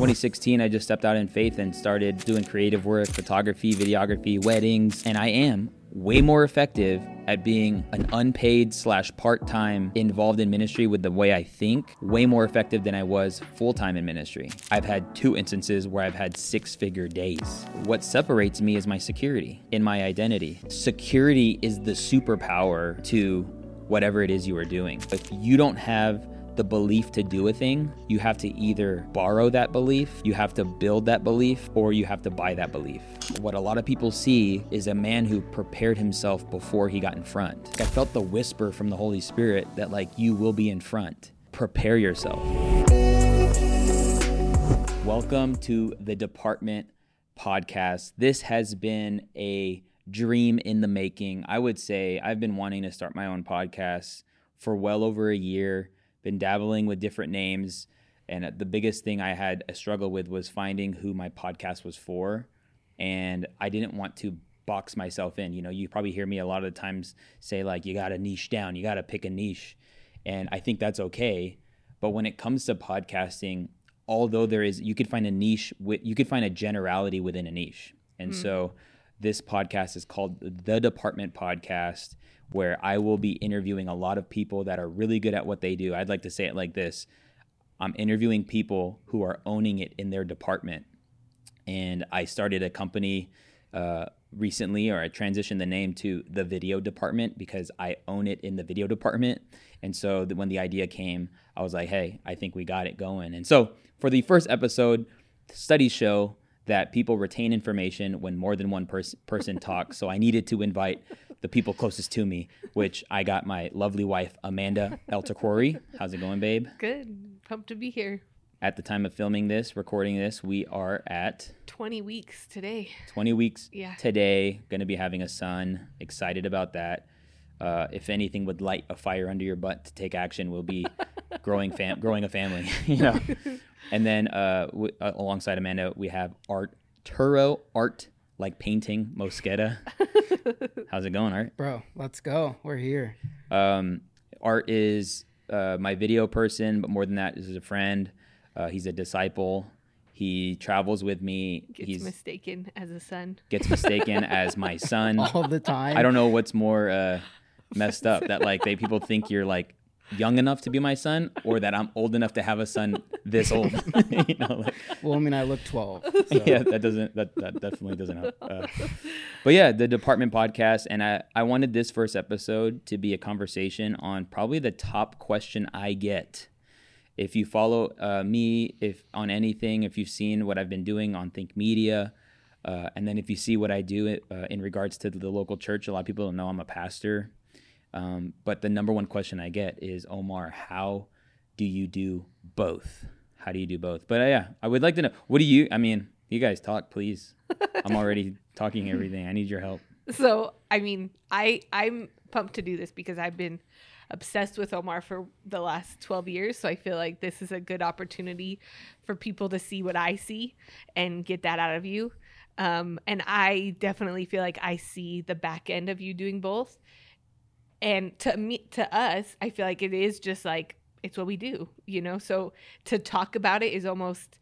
2016, I just stepped out in faith and started doing creative work, photography, videography, weddings, and I am way more effective at being an unpaid slash part-time involved in ministry with the way I think, way more effective than I was full-time in ministry. I've had two instances where I've had six-figure days. What separates me is my security in my identity. Security is the superpower to whatever it is you are doing. If you don't have the belief to do a thing, you have to either borrow that belief, you have to build that belief, or you have to buy that belief. What a lot of people see is a man who prepared himself before he got in front. I felt the whisper from the Holy Spirit that, like, you will be in front. Prepare yourself. Welcome to the Department Podcast. This has been a dream in the making. I would say I've been wanting to start my own podcast for well over a year been dabbling with different names. And the biggest thing I had a struggle with was finding who my podcast was for. And I didn't want to box myself in. You know, you probably hear me a lot of the times say, like, you got to niche down, you got to pick a niche. And I think that's okay. But when it comes to podcasting, although there is, you could find a niche, with, you could find a generality within a niche. And mm. so this podcast is called the Department Podcast where I will be interviewing a lot of people that are really good at what they do. I'd like to say it like this I'm interviewing people who are owning it in their department. And I started a company uh, recently, or I transitioned the name to the video department because I own it in the video department. And so when the idea came, I was like, hey, I think we got it going. And so for the first episode, studies show that people retain information when more than one pers- person talks. So I needed to invite the people closest to me, which I got my lovely wife, Amanda Eltakrori. How's it going, babe? Good. Pumped to be here. At the time of filming this, recording this, we are at 20 weeks today. 20 weeks yeah. today. Going to be having a son. Excited about that. Uh, if anything would light a fire under your butt to take action, will be growing fam- growing a family. you know. And then uh, w- uh, alongside Amanda, we have art turo Art like painting Mosqueda. How's it going, Art? Bro, let's go. We're here. Um, Art is uh, my video person, but more than that, is a friend. Uh, he's a disciple. He travels with me. Gets he's mistaken as a son. Gets mistaken as my son all the time. I don't know what's more uh, messed up that like they people think you're like young enough to be my son or that I'm old enough to have a son this old. you know, like, well, I mean, I look 12. So. Yeah, that doesn't, that, that definitely doesn't help. Uh, but yeah, the department podcast. And I, I wanted this first episode to be a conversation on probably the top question I get. If you follow uh, me, if on anything, if you've seen what I've been doing on Think Media, uh, and then if you see what I do uh, in regards to the local church, a lot of people don't know I'm a pastor. Um, but the number one question I get is, Omar, how do you do both? How do you do both? But uh, yeah, I would like to know. What do you? I mean, you guys talk, please. I'm already talking everything. I need your help. So, I mean, I I'm pumped to do this because I've been obsessed with Omar for the last 12 years. So I feel like this is a good opportunity for people to see what I see and get that out of you. Um, and I definitely feel like I see the back end of you doing both and to me to us i feel like it is just like it's what we do you know? So to talk about it is almost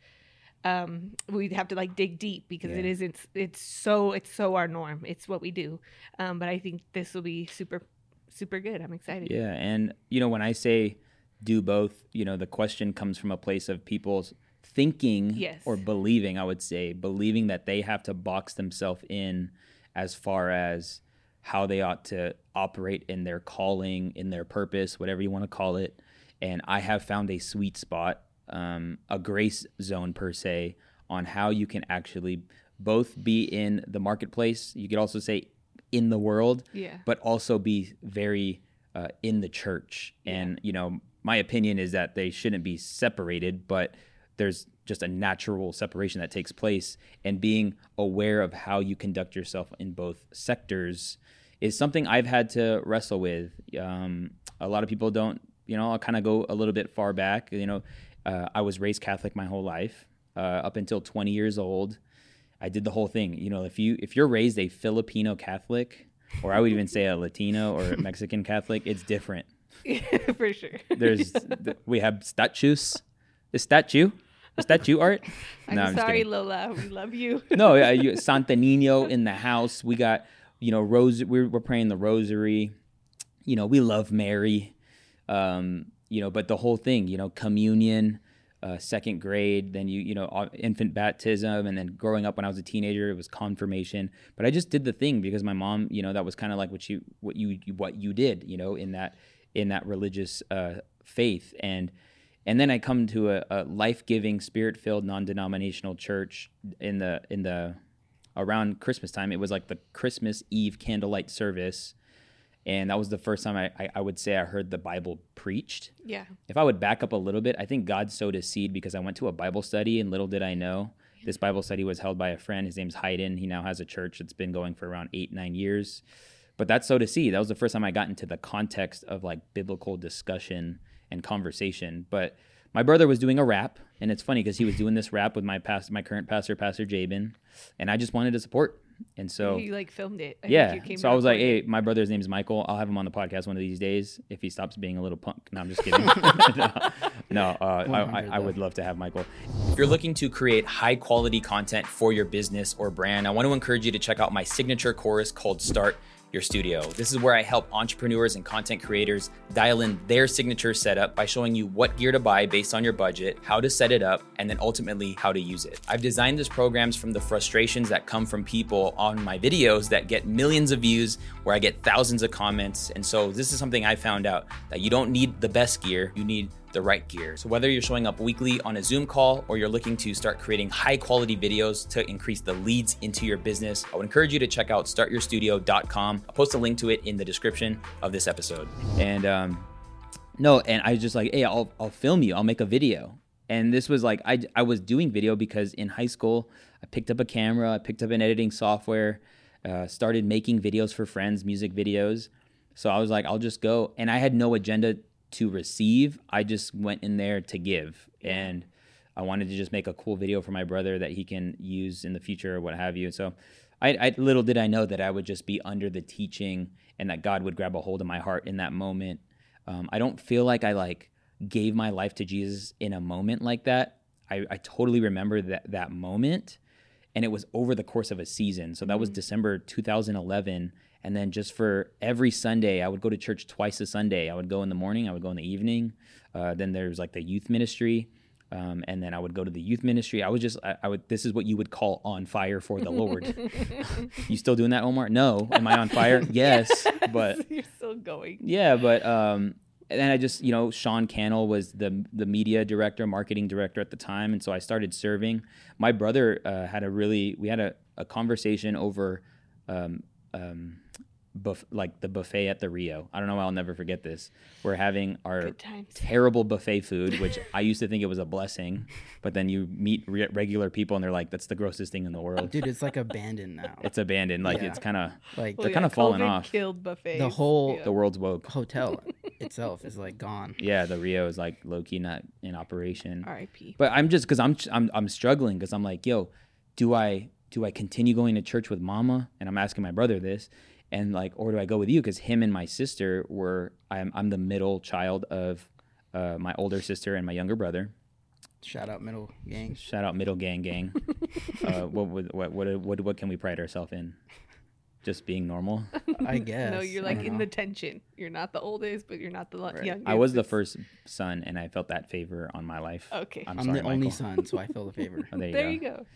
um we'd have to like dig deep because yeah. it isn't it's so it's so our norm. It's what we do. Um but i think this will be super super good. I'm excited. Yeah and you know when i say do both you know the question comes from a place of people's thinking yes. or believing i would say believing that they have to box themselves in as far as how they ought to operate in their calling, in their purpose, whatever you want to call it. And I have found a sweet spot, um, a grace zone per se, on how you can actually both be in the marketplace. You could also say in the world, yeah. but also be very uh, in the church. Yeah. And, you know, my opinion is that they shouldn't be separated, but there's just a natural separation that takes place and being aware of how you conduct yourself in both sectors is something I've had to wrestle with. Um, a lot of people don't, you know, I'll kind of go a little bit far back. You know, uh, I was raised Catholic my whole life, uh, up until 20 years old. I did the whole thing. You know, if you if you're raised a Filipino Catholic, or I would even say a Latino or a Mexican Catholic, it's different. Yeah, for sure. There's we have statues. The statue Was that you, Art? I'm No, just sorry. Lola. We love you. no, yeah, you, Santa Nino in the house. We got, you know, rose. We're, we're praying the rosary. You know, we love Mary. Um, you know, but the whole thing, you know, communion, uh, second grade, then you, you know, infant baptism, and then growing up when I was a teenager, it was confirmation. But I just did the thing because my mom, you know, that was kind of like what you, what you, what you did, you know, in that, in that religious uh, faith, and and then I come to a, a life-giving, spirit-filled, non-denominational church in the in the around Christmas time. It was like the Christmas Eve candlelight service, and that was the first time I, I, I would say I heard the Bible preached. Yeah. If I would back up a little bit, I think God sowed a seed because I went to a Bible study, and little did I know, this Bible study was held by a friend. His name's Hayden. He now has a church that's been going for around eight, nine years. But that sowed a seed. That was the first time I got into the context of like biblical discussion and conversation. But my brother was doing a rap, and it's funny because he was doing this rap with my past, my current pastor, Pastor Jabin, and I just wanted to support. And so you like filmed it. I yeah. So I was like, hey, my brother's name's Michael. I'll have him on the podcast one of these days if he stops being a little punk. No, I'm just kidding. no, no uh, I, I, I would love to have Michael. If you're looking to create high quality content for your business or brand, I want to encourage you to check out my signature course called Start Your Studio. This is where I help entrepreneurs and content creators dial in their signature setup by showing you what gear to buy based on your budget, how to set it up, and then ultimately how to use it. I've designed this programs from the frustrations that come from people on my videos that get millions of views, where I get thousands of comments. And so this is something I found out that you don't need the best gear, you need the right gear. So whether you're showing up weekly on a Zoom call or you're looking to start creating high quality videos to increase the leads into your business, I would encourage you to check out startyourstudio.com. I'll post a link to it in the description of this episode. And um, no, and I was just like, hey, I'll I'll film you. I'll make a video. And this was like I I was doing video because in high school I picked up a camera, I picked up an editing software, uh, started making videos for friends, music videos. So I was like, I'll just go, and I had no agenda to receive. I just went in there to give, and I wanted to just make a cool video for my brother that he can use in the future or what have you. So, I, I little did I know that I would just be under the teaching, and that God would grab a hold of my heart in that moment. Um, I don't feel like I like gave my life to Jesus in a moment like that. I, I totally remember that that moment, and it was over the course of a season. So that was December 2011, and then just for every Sunday, I would go to church twice a Sunday. I would go in the morning, I would go in the evening. Uh, then there's like the youth ministry. Um, and then I would go to the youth ministry. I was just, I, I would. This is what you would call on fire for the Lord. you still doing that, Omar? No. Am I on fire? yes, but you're still going. yeah, but um, and then I just you know Sean Cannell was the the media director, marketing director at the time, and so I started serving. My brother uh, had a really we had a, a conversation over um, um, buff, like the buffet at the Rio. I don't know why I'll never forget this. We're having our terrible buffet food, which I used to think it was a blessing, but then you meet re- regular people and they're like, "That's the grossest thing in the world." Dude, it's like abandoned now. It's abandoned. Like Yeah. it's kind of like They're kinda falling off. Killed buffets. The whole- Yeah. the world's woke. hotel itself is like gone. Yeah, the Rio is like low key not in operation. R.I.P. But I'm just because I'm I'm I'm struggling because I'm like, yo, do I do I continue going to church with Mama? And I'm asking my brother this, and like, or do I go with you? Because him and my sister were I'm I'm the middle child of uh, my older sister and my younger brother. Shout out middle gang. Shout out middle gang gang. uh, what, what what what what can we pride ourselves in? Just being normal. I guess. No, you're like in know. the tension. You're not the oldest, but you're not the Right. youngest. I was the first son, and I felt that favor on my life. Okay. I'm, I'm sorry, the only son, so I feel the favor. Oh, there you there go. you go.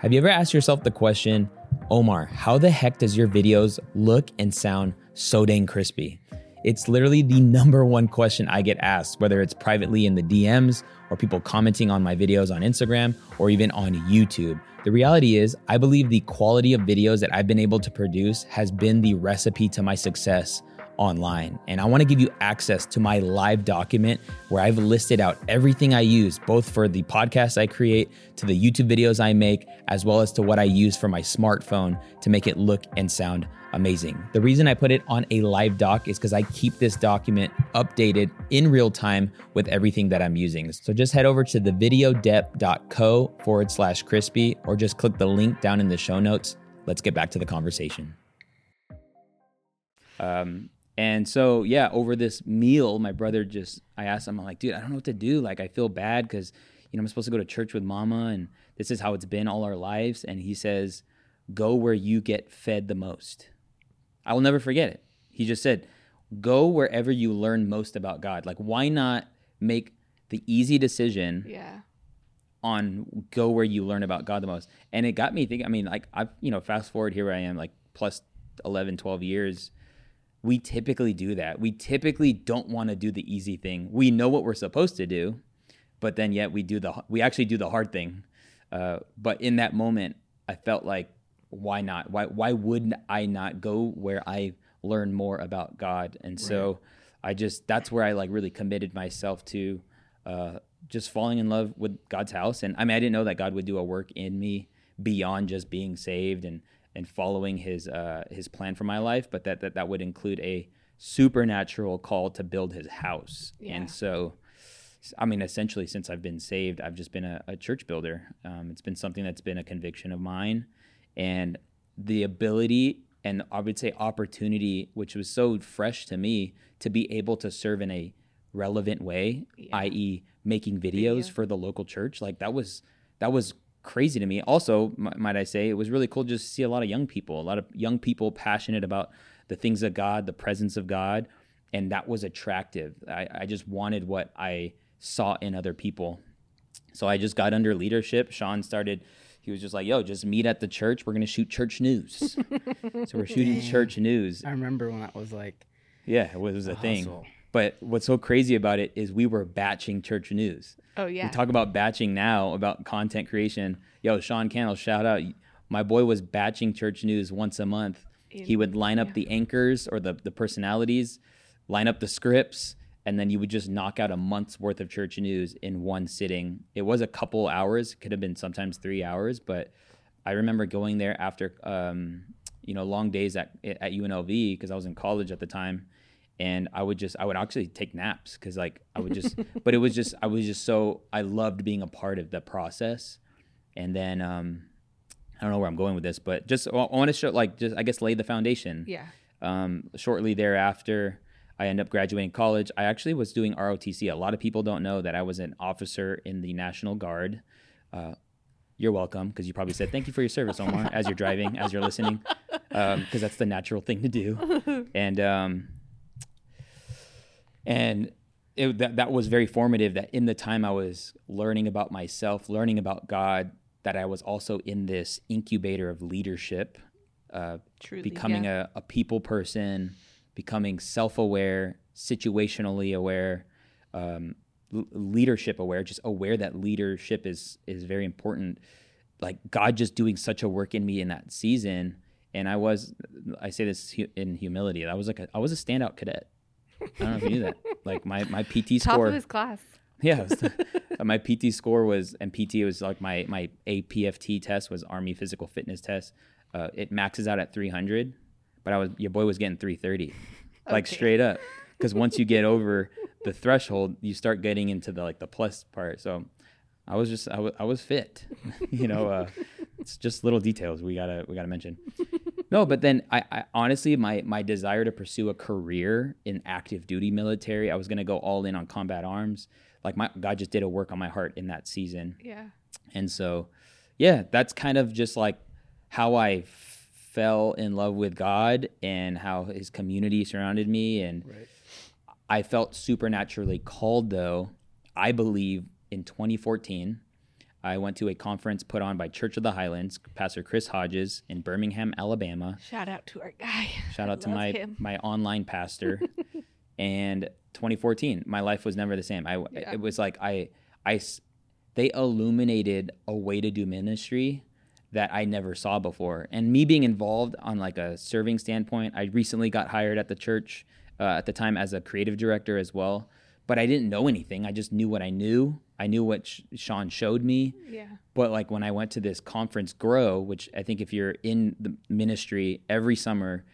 Have you ever asked yourself the question, Omar, how the heck does your videos look and sound so dang crispy? It's literally the number one question I get asked, whether it's privately in the DMs or people commenting on my videos on Instagram or even on YouTube. The reality is, I believe the quality of videos that I've been able to produce has been the recipe to my success online. And I want to give you access to my live document where I've listed out everything I use, both for the podcast I create, to the YouTube videos I make, as well as to what I use for my smartphone to make it look and sound amazing. The reason I put it on a live doc is because I keep this document updated in real time with everything that I'm using. So just head over to thevideodept.co forward slash crispy or just click the link down in the show notes. Let's get back to the conversation. Um, and so, yeah, over this meal, my brother just, I asked him, I'm like, dude, I don't know what to do. Like, I feel bad because, you know, I'm supposed to go to church with mama and this is how it's been all our lives. And he says, go where you get fed the most. I will never forget it. He just said, go wherever you learn most about God. Like, why not make the easy decision Yeah. on go where you learn about God the most. And it got me thinking, I mean, like I've, you know, fast forward here where I am like plus 11, 12 years. We typically do that. We typically don't want to do the easy thing. We know what we're supposed to do, but then yet we do the, we actually do the hard thing. Uh, but in that moment, I felt like, why not? Why, why wouldn't I not go where I learn more about God? And so I just, that's where I like really committed myself to, uh, just falling in love with God's house. And I mean, I didn't know that God would do a work in me beyond just being saved and and following His uh, His plan for my life, but that that that would include a supernatural call to build His house. Yeah. And so, I mean, essentially, since I've been saved, I've just been a, a church builder. Um, it's been something that's been a conviction of mine, and the ability and I would say opportunity, which was so fresh to me, to be able to serve in a relevant way, Yeah. i.e., making videos Video. for the local church. Like that was that was crazy to me. Also, m- might I say, it was really cool just to see a lot of young people, a lot of young people passionate about the things of God, the presence of God, and that was attractive. I, I just wanted what I saw in other people. So I just got under leadership. Sean started. He was just like, "Yo, just meet at the church. We're gonna shoot church news." so we're shooting church news. I remember when that was like Yeah, it was a a thing. hustle. But what's so crazy about it is we were batching church news. Oh yeah. We talk about batching now about content creation. Yo, Sean Cannell, shout out. My boy was batching church news once a month. he would line up yeah. the anchors or the, the personalities, line up the scripts, and then you would just knock out a month's worth of church news in one sitting. It was a couple hours, could have been sometimes three hours, but I remember going there after um, you know long days at at UNLV because I was in college at the time, and I would just I would actually take naps because like I would just but it was just I was just so I loved being a part of the process, and then um, I don't know where I'm going with this, but just I want to show like just I guess lay the foundation. yeah. Um, shortly thereafter, I end up graduating college. I actually was doing ROTC. A lot of people don't know that I was an officer in the National Guard. Uh, you're welcome because you probably said thank you for your service, Omar, as you're driving, as you're listening, because that's the natural thing to do. And um, and it, that that was very formative. That in the time I was learning about myself, learning about God, that I was also in this incubator of leadership. Uh, Truly. becoming yeah. a, a people person, becoming self aware, situationally aware, um, l- leadership aware, just aware that leadership is is very important. Like God just doing such a work in me in that season, and I was, I say this hu- in humility. I was like, a, I was a standout cadet. I don't know if you knew that. Like my my PT top score, Top of his class. yeah, the- my PT score was, and PT was like my my APFT test was Army Physical Fitness Test. Uh, it maxes out at 300, but I was your boy was getting 330, like straight up. Because once you get over the threshold, you start getting into the like the plus part. So I was just I wa- I was fit, you know. Uh, it's just little details we gotta we gotta mention. No, but then I, I honestly my my desire to pursue a career in active duty military, I was gonna go all in on combat arms. Like my God just did a work on my heart in that season, Yeah. and so yeah, that's kind of just like how I f- fell in love with God and how His community surrounded me, and right. I felt supernaturally called though. I believe in 2014, I went to a conference put on by Church of the Highlands, Pastor Chris Hodges in Birmingham, Alabama. Shout out to our guy. Shout I out to my him. my online pastor. and 2014, my life was never the same. I Yeah. it was like I I they illuminated a way to do ministry that I never saw before. And me being involved on like a serving standpoint, I recently got hired at the church uh, at the time as a creative director as well. But I didn't know anything. I just knew what I knew. I knew what Sh- Sean showed me. Yeah. But like when I went to this conference, Grow, which I think if you're in the ministry every summer,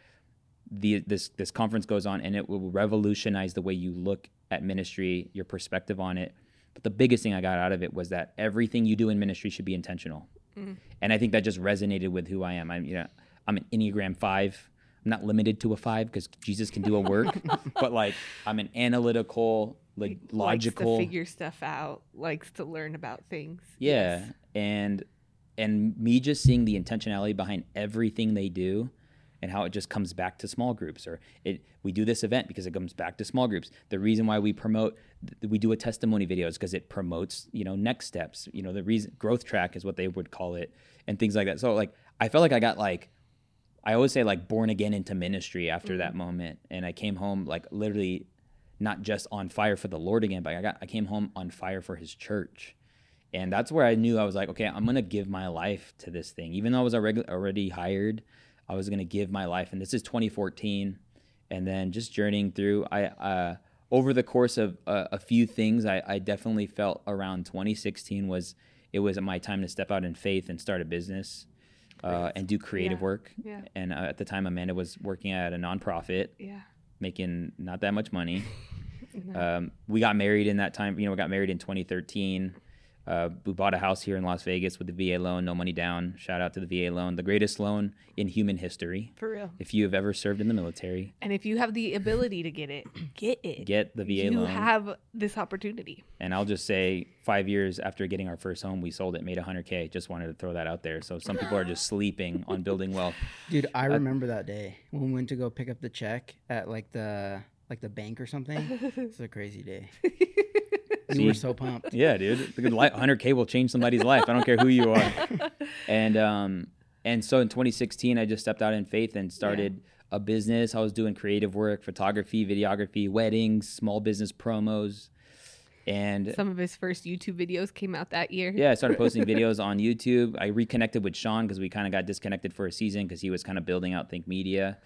the this this conference goes on and it will revolutionize the way you look at ministry, your perspective on it. But the biggest thing I got out of it was that everything you do in ministry should be intentional. Mm-hmm. And I think that just resonated with who I am. I'm you know I'm an Enneagram five. I'm not limited to a five because Jesus can do a work, but like I'm an analytical, like Likes logical. to figure stuff out. Likes to learn about things. Yeah, Yes. and and me just seeing the intentionality behind everything they do and how it just comes back to small groups or it we do this event because it comes back to small groups the reason why we promote we do a testimony video is because it promotes you know next steps you know the reason growth track is what they would call it and things like that so like i felt like i got like i always say like born again into ministry after mm-hmm. that moment and i came home like literally not just on fire for the lord again but i got i came home on fire for his church and that's where I knew I was like, okay, I'm gonna give my life to this thing. Even though I was already hired, I was gonna give my life. And this is 2014, and then just journeying through. I uh, over the course of uh, a few things, I, I definitely felt around 2016 was it was my time to step out in faith and start a business uh, and do creative Yeah. work. Yeah. And uh, at the time, Amanda was working at a nonprofit, Yeah. Making not that much money. Um, we got married in that time. You know, we got married in 2013. Uh, we bought a house here in Las Vegas with the VA loan, no money down. Shout out to the VA loan, the greatest loan in human history. For real. If you have ever served in the military, And if you have the ability to get it, get it. get the VA you loan. You have this opportunity. and I'll just say, five years after getting our first home, we sold it, made 100K. Just wanted to throw that out there. So some people are just sleeping on building wealth. Dude, I remember that day when we went to go pick up the check at like the like the bank or something. It's a crazy day. We were so pumped. Yeah, dude. The good 100K will change somebody's life. I don't care who you are. and um and so in 2016 i just stepped out in faith and started a business i was doing creative work photography videography weddings small business promos and Some of his first YouTube videos came out that year. yeah i started posting videos on youtube i reconnected with sean because we kind of got disconnected for a season because he was kind of building out think media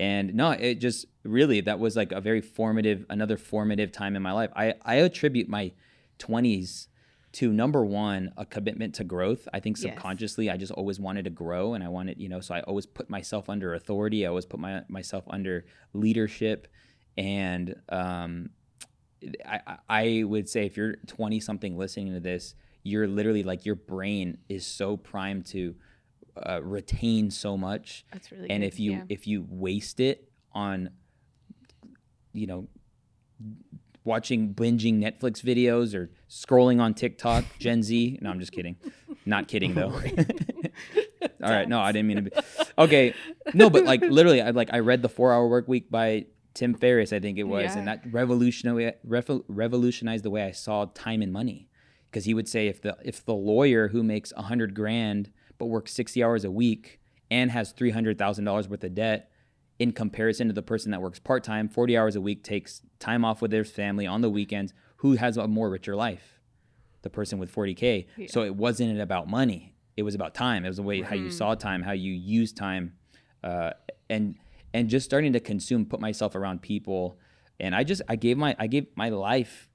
and no it just really that was like a very formative another formative time in my life. I i attribute my 20s to number one a commitment to growth. I think Yes. subconsciously i just always wanted to grow and i wanted you know so i always put myself under authority. I always put my myself under leadership. And um I, I- I would say if you're 20 something listening to this, you're literally like your brain is so primed to uh, retain so much, That's really and good. if you yeah. if you waste it on, you know, watching binging Netflix videos or scrolling on TikTok, Gen Z. No, I'm just kidding. Not kidding though. All right, no, I didn't mean to be. Okay, no, but like literally, I like I read the Four Hour Work Week by Tim Ferriss, I think it was, and that revolutionary revo- revolutionized the way I saw time and money. Because he would say if the if the lawyer who makes a hundred grand but works sixty hours a week and has three hundred thousand dollars worth of debt, in comparison to the person that works part time, forty hours a week, takes time off with their family on the weekends, who has a more richer life? The person with forty k. So it wasn't about money; it was about time. It was the way how you saw time, how you use time, uh, and and just starting to consume, put myself around people, and I just I gave my I gave my life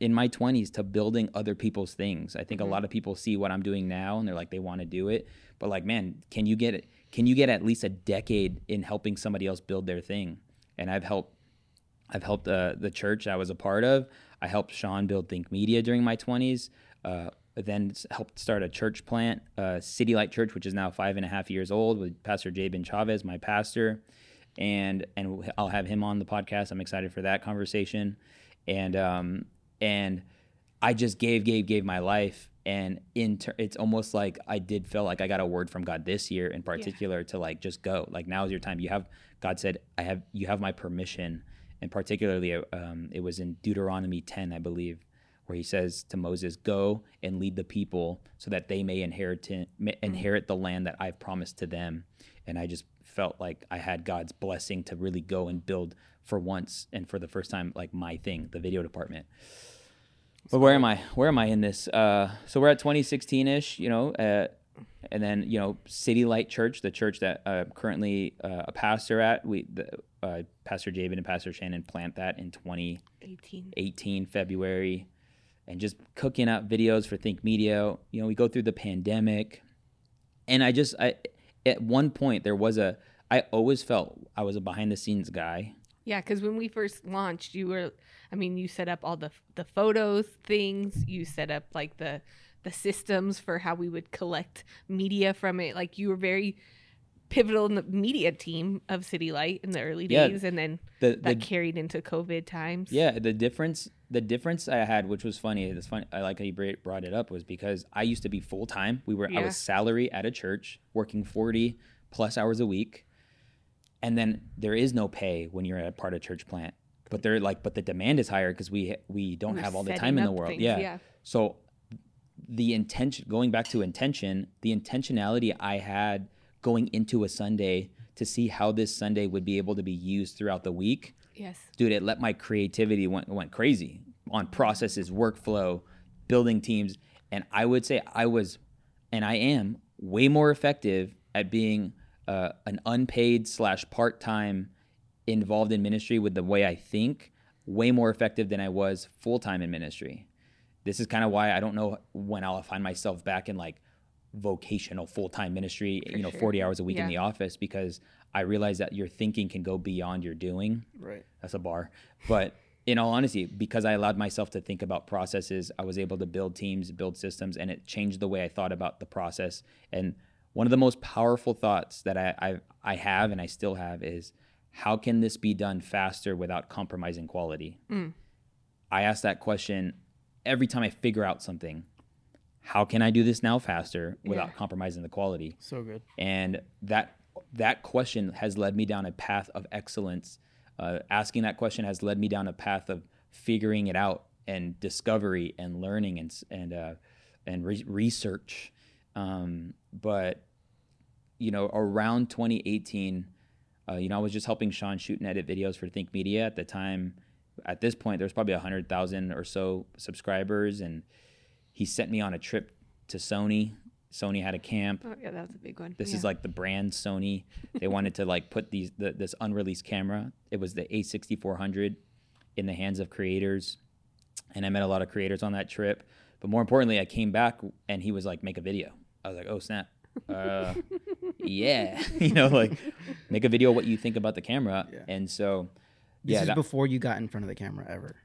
in my 20s to building other people's things. I think a lot of people see what I'm doing now and they're like they want to do it, but like man, can you get it can you get at least a decade in helping somebody else build their thing? And I've helped I've helped uh, the church I was a part of. I helped Sean build Think Media during my 20s. Uh, then helped start a church plant, uh, City Light Church, which is now five and a half years old, with Pastor Jabin Chavez, my pastor, and and I'll have him on the podcast. I'm excited for that conversation, and um and I just gave, gave, gave my life, and in ter- it's almost like I did feel like I got a word from God this year in particular to like just go. Like now is your time. You have God said I have you have my permission, and particularly um, it was in Deuteronomy 10, I believe, where He says to Moses, "Go and lead the people so that they may inherit may inherit the land that I've promised to them." And I just felt like I had God's blessing to really go and build for once and for the first time like my thing, the video department. But where am I? Where am I in this? Uh, so we're at 2016 ish, you know, uh, and then you know, City Light Church, the church that uh, currently uh, a pastor at. We, the, uh, Pastor Jabin and Pastor Shannon plant that in 2018 18. February, and just cooking up videos for Think Media. You know, we go through the pandemic, and I just, I, at one point there was a, I always felt I was a behind the scenes guy. Yeah, because when we first launched, you were, I mean, you set up all the the photos things. You set up like the the systems for how we would collect media from it. Like you were very pivotal in the media team of City Light in the early Yeah. days, and then The, that the carried into COVID times. Yeah, the difference the difference I had, which was funny, it's funny. I like how you brought it up, was because I used to be full time. We were I Yeah. was salary at a church, working forty plus hours a week, and then there is no pay when you're at a part of church plant. But they're like, but the demand is higher because we we don't We're have all the time in the world. things, yeah. yeah. So the intention, going back to intention, the intentionality I had going into a Sunday to see how this Sunday would be able to be used throughout the week Yes. dude, it let my creativity went went crazy on processes, workflow, building teams, and I would say I was, and I am way more effective at being uh, an unpaid slash part time involved in ministry with the way I think, way more effective than I was full time in ministry. This is kind of why I don't know when I'll find myself back in like vocational full time ministry, you know, sure. 40 hours a week in the office because I realize that your thinking can go beyond your doing Right. that's a bar. But in all honesty, because I allowed myself to think about processes, I was able to build teams, build systems, and it changed the way I thought about the process. And one of the most powerful thoughts that I, I, I have and I still have is how can this be done faster without compromising quality? I ask that question every time I figure out something. How can I do this now faster without Yeah. compromising the quality? So good. and that that question has led me down a path of excellence uh, asking that question has led me down a path of figuring it out and discovery and learning and and uh, and re- research um, but you know around 2018 uh, you know i was just helping sean shoot and edit videos for think media at the time at this point there's probably 100000 or so subscribers and he sent me on a trip to sony sony had a camp Oh, yeah, that was a big one. this yeah. is like the brand Sony. They wanted to like put these the, this unreleased camera. It was the A6400 in the hands of creators, and I met a lot of creators on that trip. But more importantly, I came back and he was like, "Make a video." I was like, "Oh snap." Uh, yeah, you know, like make a video of what you think about the camera, Yeah. and so This yeah, is that- before you got in front of the camera ever.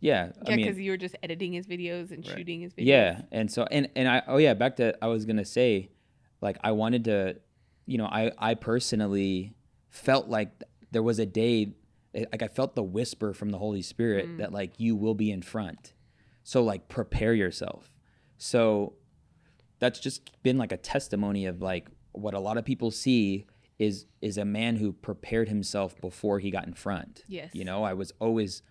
yeah. yeah, I mean, because you were just editing his videos and Right. shooting his videos. Yeah, and so and and I oh yeah, back to I was gonna say, like I wanted to, you know, I I personally felt like there was a day, eh, like I felt the whisper from the Holy Spirit that like you will be in front, so like prepare yourself. So that's just been like a testimony of like what a lot of people see is is a man who prepared himself before he got in front. Yes. You know, I was always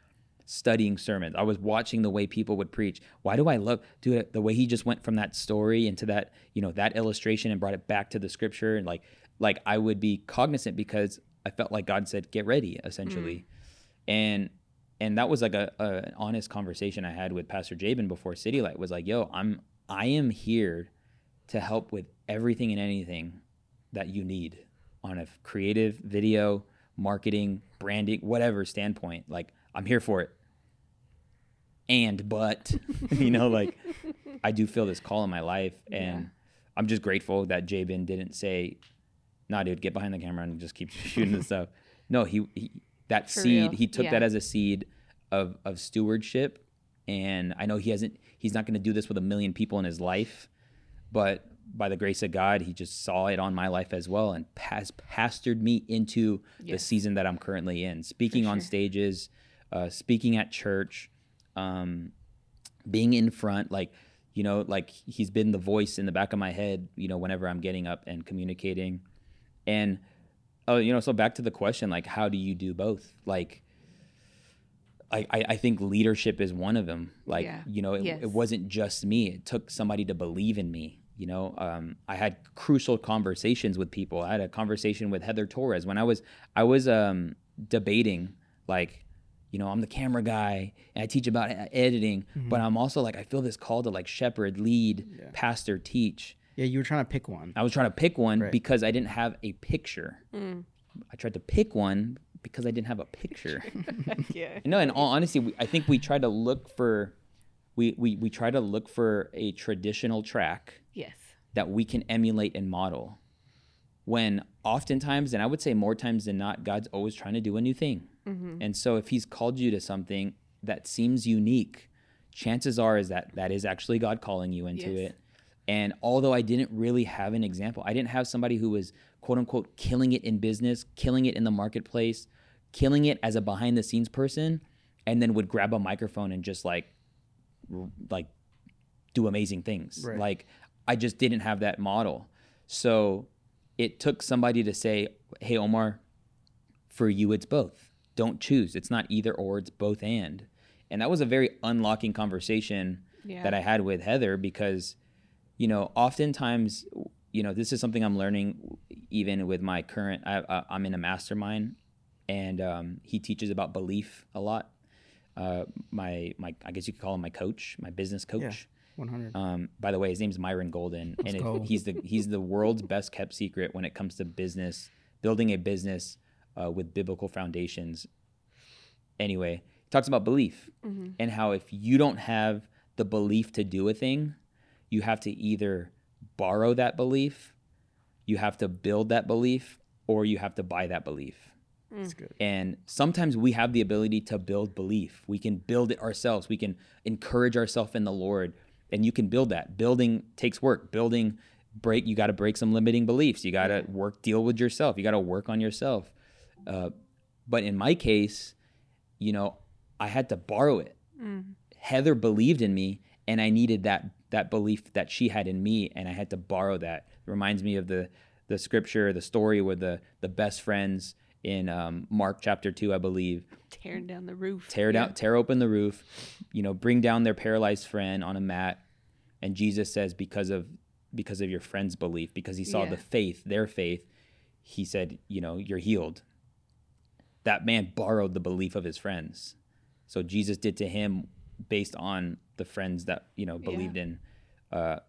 studying sermons. I was watching the way people would preach. Why do I love dude the way he just went from that story into that, you know, that illustration and brought it back to the scripture and like like I would be cognizant because I felt like God said get ready essentially. Mm-hmm. And and that was like a, a an honest conversation I had with Pastor Jabin before City Light was like, "Yo, I'm I am here to help with everything and anything that you need on a creative video, marketing, branding, whatever standpoint. Like I'm here for it. And but you know, like I do feel this call in my life, and Yeah. I'm just grateful that Jabin didn't say, "Nah, dude, get behind the camera and just keep shooting this stuff." No, he, he that For seed real. he took Yeah. that as a seed of of stewardship, and I know he hasn't. He's not going to do this with a million people in his life, but by the grace of God, he just saw it on my life as well and has pastored me into the season that I'm currently in. Speaking on stages, uh, speaking at church, um, being in front, like, you know, like he's been the voice in the back of my head, you know, whenever I'm getting up and communicating. And, oh, you know, so back to the question, like, how do you do both? Like, I, I I think leadership is one of them. Like, Yeah. you know, it, Yes. it wasn't just me. It took somebody to believe in me. You know, um, I had crucial conversations with people. I had a conversation with Heather Torres when I was I was um, debating like, you know, I'm the camera guy and I teach about editing, but I'm also like I feel this call to like shepherd, lead, Yeah. pastor, teach. Yeah, you were trying to pick one. I was trying to pick one Right. because I didn't have a picture. Mm. I tried to pick one because I didn't have a picture. yeah. No, in all honesty, we, I think we try to look for, we, we we try to look for a traditional track Yes. that we can emulate and model. When oftentimes, and I would say more times than not, God's always trying to do a new thing. Mm-hmm. And so, if He's called you to something that seems unique, chances are is that that is actually God calling you into Yes. it. And although I didn't really have an example, I didn't have somebody who was quote unquote killing it in business, killing it in the marketplace, killing it as a behind the scenes person, and then would grab a microphone and just like, like, do amazing things. Right. Like, I just didn't have that model. So it took somebody to say, "Hey, Omar, for you, it's both. Don't choose. It's not either or. It's both and." And that was a very unlocking conversation Yeah. that I had with Heather because, you know, oftentimes, you know, this is something I'm learning even with my current. I, I, I'm in a mastermind, and um, he teaches about belief a lot. Uh, my my, I guess you could call him my coach, my business coach. Yeah. 100. Um, by the way, his name's Myron Golden, and it, go. he's the he's the world's best kept secret when it comes to business, building a business uh, with biblical foundations. Anyway, he talks about belief Mhm. and how if you don't have the belief to do a thing, you have to either borrow that belief, you have to build that belief, or you have to buy that belief. That's good. And sometimes we have the ability to build belief. We can build it ourselves. We can encourage ourselves in the Lord. And you can build that. Building takes work. Building break you got to break some limiting beliefs. You got to work deal with yourself. You got to work on yourself. Uh, but in my case, you know, I had to borrow it. Mm. Heather believed in me and I needed that that belief that she had in me and I had to borrow that. It reminds me of the the scripture, the story with the the best friends in um, Mark chapter 2, I believe. Tearing down the roof. Tear down tear open the roof, you know, bring down their paralyzed friend on a mat and Jesus says because of because of your friend's belief, because he saw Yeah. the faith, their faith, he said, you know, you're healed. That man borrowed the belief of his friends. So Jesus did to him based on the friends that, you know, believed in uh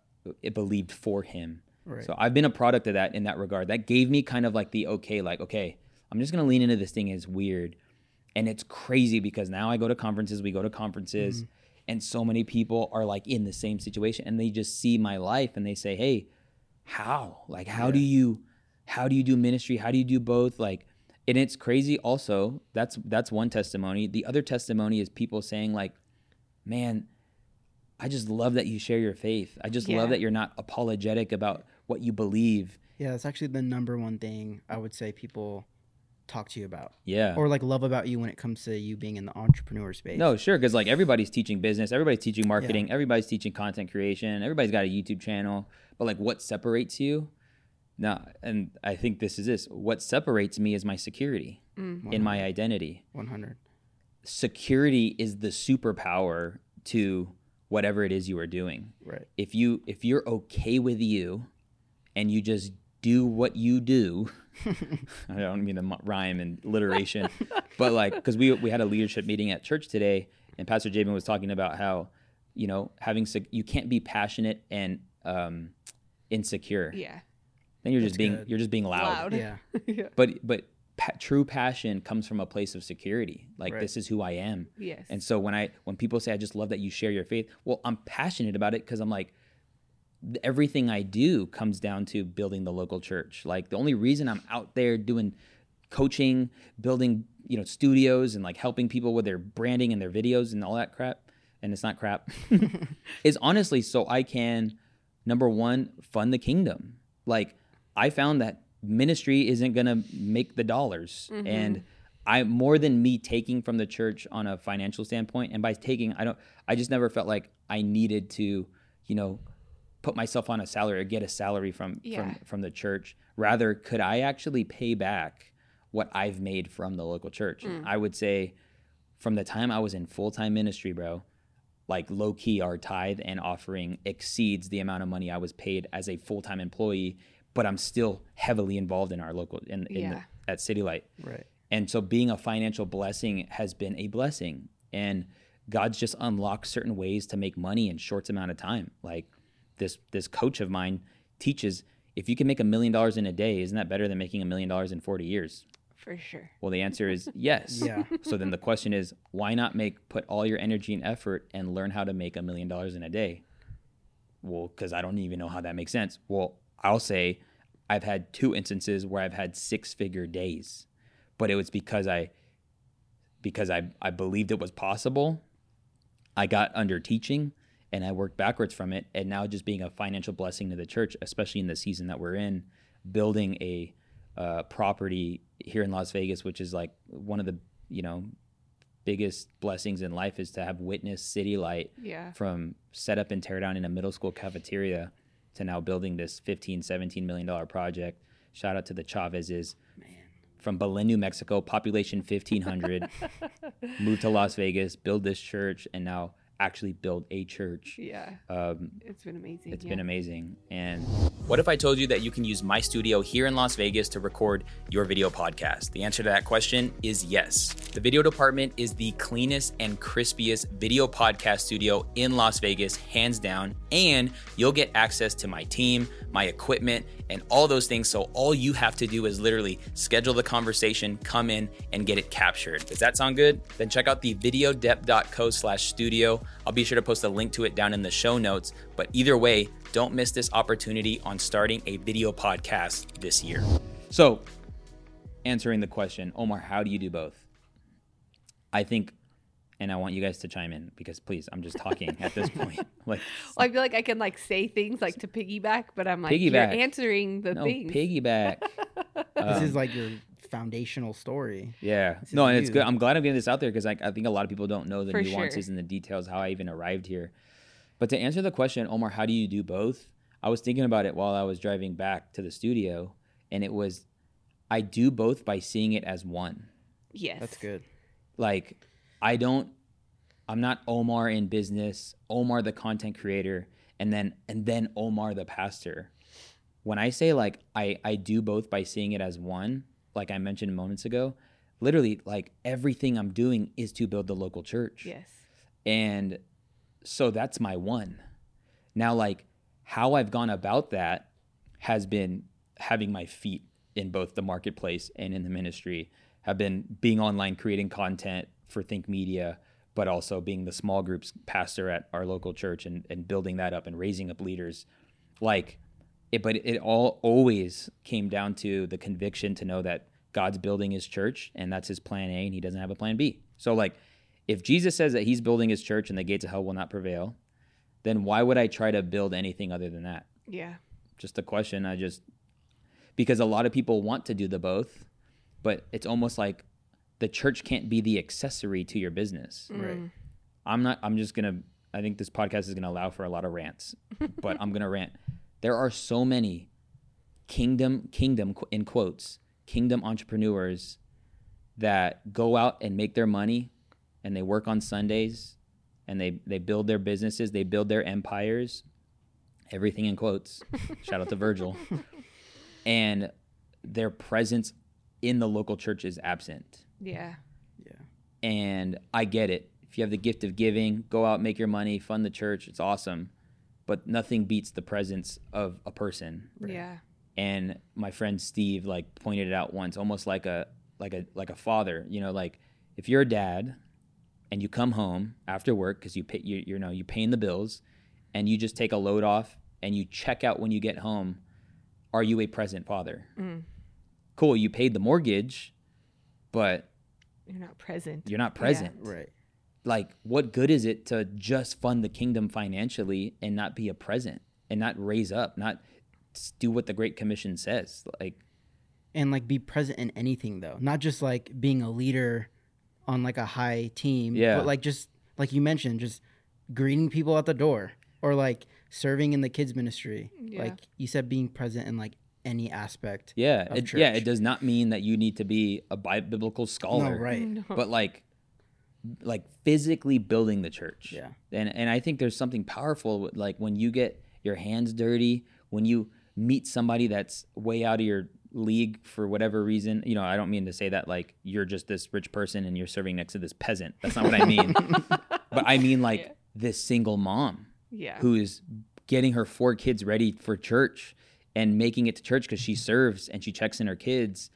it believed for him. Right. So I've been a product of that in that regard. That gave me kind of like the okay, like, okay, I'm just gonna lean into this thing as weird. And it's crazy because now I go to conferences, we go to conferences, mm-hmm. and so many people are like in the same situation and they just see my life and they say, Hey, how? Like how do you how do you do ministry? How do you do both? Like and it's crazy also. That's that's one testimony. The other testimony is people saying like, Man, I just love that you share your faith. I just Yeah. love that you're not apologetic about what you believe. Yeah, that's actually the number one thing I would say people talk to you about Yeah. or like love about you when it comes to you being in the entrepreneur space. No, sure, because like everybody's teaching business, everybody's teaching marketing, everybody's teaching content creation, everybody's got a YouTube channel. But like, what separates you? No, and I think this is this. What separates me is my security Mm. in my identity. 100. Security is the superpower to whatever it is you are doing. Right. If you if you're okay with you, and you just do what you do. I don't mean to mu- rhyme and alliteration, but like because we we had a leadership meeting at church today, and Pastor Jabin was talking about how you know having sec- you can't be passionate and um, insecure. Yeah. Then you're just That's being good. you're just being loud. Loud. Yeah. yeah. But but pa- true passion comes from a place of security. Like Right. this is who I am. Yes. And so when I when people say I just love that you share your faith, well, I'm passionate about it because I'm like th- everything I do comes down to building the local church. Like the only reason I'm out there doing coaching, building, you know, studios and like helping people with their branding and their videos and all that crap, and it's not crap, is honestly so I can number one fund the kingdom. Like I found that ministry isn't going to make the dollars mm-hmm. and I more than me taking from the church on a financial standpoint and by taking I don't I just never felt like I needed to, you know, put myself on a salary or get a salary from Yeah. from from the church. Rather, could I actually pay back what I've made from the local church? And I would say from the time I was in full-time ministry, bro, like low key our tithe and offering exceeds the amount of money I was paid as a full-time employee, but I'm still heavily involved in our local in, in the, at City Light. Right. And so being a financial blessing has been a blessing. And God's just unlocked certain ways to make money in short amount of time. Like this this coach of mine teaches if you can make a million dollars in a day, isn't that better than making a million dollars in 40 years? For sure. Well, the answer is yes. Yeah. So then the question is, why not make put all your energy and effort and learn how to make a million dollars in a day? Well, because I don't even know how that makes sense. Well, I'll say I've had two instances where I've had six figure days, but it was because I because I, I believed it was possible. I got under teaching and I worked backwards from it, and now just being a financial blessing to the church, especially in the season that we're in, building a uh, property here in Las Vegas, which is like one of the you know biggest blessings in life is to have witnessed City Light Yeah. from set up and tear down in a middle school cafeteria to now building this 15 17 million dollar project. Shout out to the chavezes from Belen, New Mexico, population 1500, moved to Las Vegas, build this church, and now actually build a church. Yeah. Um, It's been amazing. it's yeah. been amazing. And what if I told you that you can use my studio here in Las Vegas to record your video podcast? The answer to that question is yes. The video department is the cleanest and crispiest video podcast studio in Las Vegas, hands down. And you'll get access to my team, my equipment, and all those things. So all you have to do is literally schedule the conversation, come in, and get it captured. Does that sound good? Then check out the videodept.co slash studio. I'll be sure to post a link to it down in the show notes. But either way, don't miss this opportunity on starting a video podcast this year. So, answering the question, Omar, how do you do both? I think, and I want you guys to chime in because please, I'm just talking at this point. Like, Well, I feel like I can like say things like to piggyback, but I'm like Piggyback. you're answering the no things. piggyback. This Um, is like your foundational story. Yeah. This No, and it's good. I'm glad I'm getting this out there because I, I think a lot of people don't know the For nuances sure. and the details, how I even arrived here. But to answer the question, Omar, how do you do both? I was thinking about it while I was driving back to the studio, and it was I do both by seeing it as one. yes. That's good. Like, I don't, I'm not Omar in business, Omar the content creator, and then and then Omar the pastor. When I say like I I do both by seeing it as one, like I mentioned moments ago, literally like everything I'm doing is to build the local church. Yes. And so that's my one. Now, like how I've gone about that has been having my feet in both the marketplace and in the ministry, have been being online, creating content for Think Media, but also being the small groups pastor at our local church and, and building that up and raising up leaders. Like it, but it all always came down to the conviction to know that God's building his church and that's his plan A and he doesn't have a plan B. So like if Jesus says that he's building his church and the gates of hell will not prevail, then why would I try to build anything other than that? Yeah. Just a question. I just because a lot of people want to do the both, but it's almost like the church can't be the accessory to your business. Right. Mm. I'm not I'm just going to I think this podcast is going to allow for a lot of rants, but I'm going to rant. There are so many kingdom kingdom in quotes, kingdom entrepreneurs that go out and make their money and they work on Sundays and they they build their businesses, they build their empires, everything in quotes. Shout out to Virgil. And their presence in the local church is absent. Yeah. Yeah. And I get it. If you have the gift of giving, go out, make your money, fund the church. It's awesome. But nothing beats the presence of a person. Yeah. And my friend Steve like pointed it out once, almost like a like a like a father. You know, like if you're a dad and you come home after work because you pay you you know you paying the bills, and you just take a load off and you check out when you get home. Are you a present father? Mm. Cool, you paid the mortgage, but You're not present. you're not present Right. like what good is it to just fund the kingdom financially and not be a present and not raise up not do what the great commission says like And like be present in anything though, not just like being a leader on like a high team. Yeah. But like just like you mentioned, just greeting people at the door or like serving in the kids ministry. Yeah. Like you said, being present in like any aspect. yeah Of it, yeah it does not mean that you need to be a biblical scholar No, right. No. but like like physically building the church Yeah. and and i think there's something powerful with, like when you get your hands dirty when you meet somebody that's way out of your league for whatever reason you know i don't mean to say that like you're just this rich person and you're serving next to this peasant that's not what i mean but i mean like Yeah. this single mom yeah. who is getting her four kids ready for church and making it to church because she serves and she checks in her kids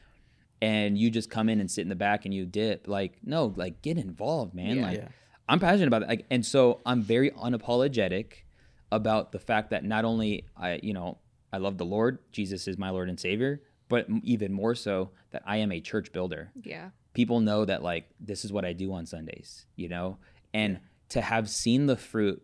and you just come in and sit in the back and you dip like no like get involved man Yeah. like Yeah. i'm passionate about it like, and so i'm very unapologetic about the fact that not only i you know i love the lord jesus is my lord and savior but even more so that i am a church builder yeah. people know that like this is what I do on Sundays, you know? And to have seen the fruit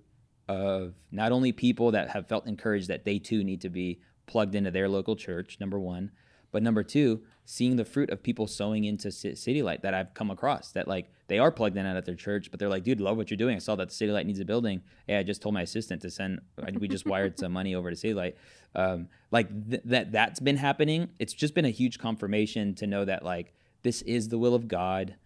of not only people that have felt encouraged that they too need to be plugged into their local church, number one, but number two, seeing the fruit of people sowing into City Light that I've come across that like they are plugged in at their church, but they're like, dude, love what you're doing. I saw that City Light needs a building. Hey, I just told my assistant to send. We just wired some money over to City Light. Um, like th- that. That's been happening. It's just been a huge confirmation to know that like this is the will of God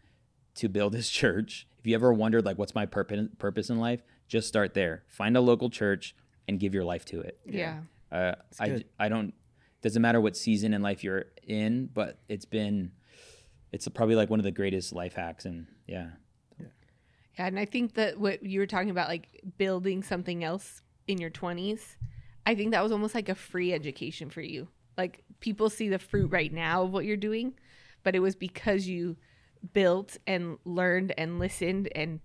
to build His church. If you ever wondered like what's my purpose purpose in life, just start there. Find a local church and give your life to it. Yeah. Uh, I. I don't doesn't matter what season in life you're in, but it's been it's probably like one of the greatest life hacks and yeah. Yeah, and I think that what you were talking about, like building something else in your 20s, I think that was almost like a free education for you. Like people see the fruit right now of what you're doing, but it was because you built and learned and listened. And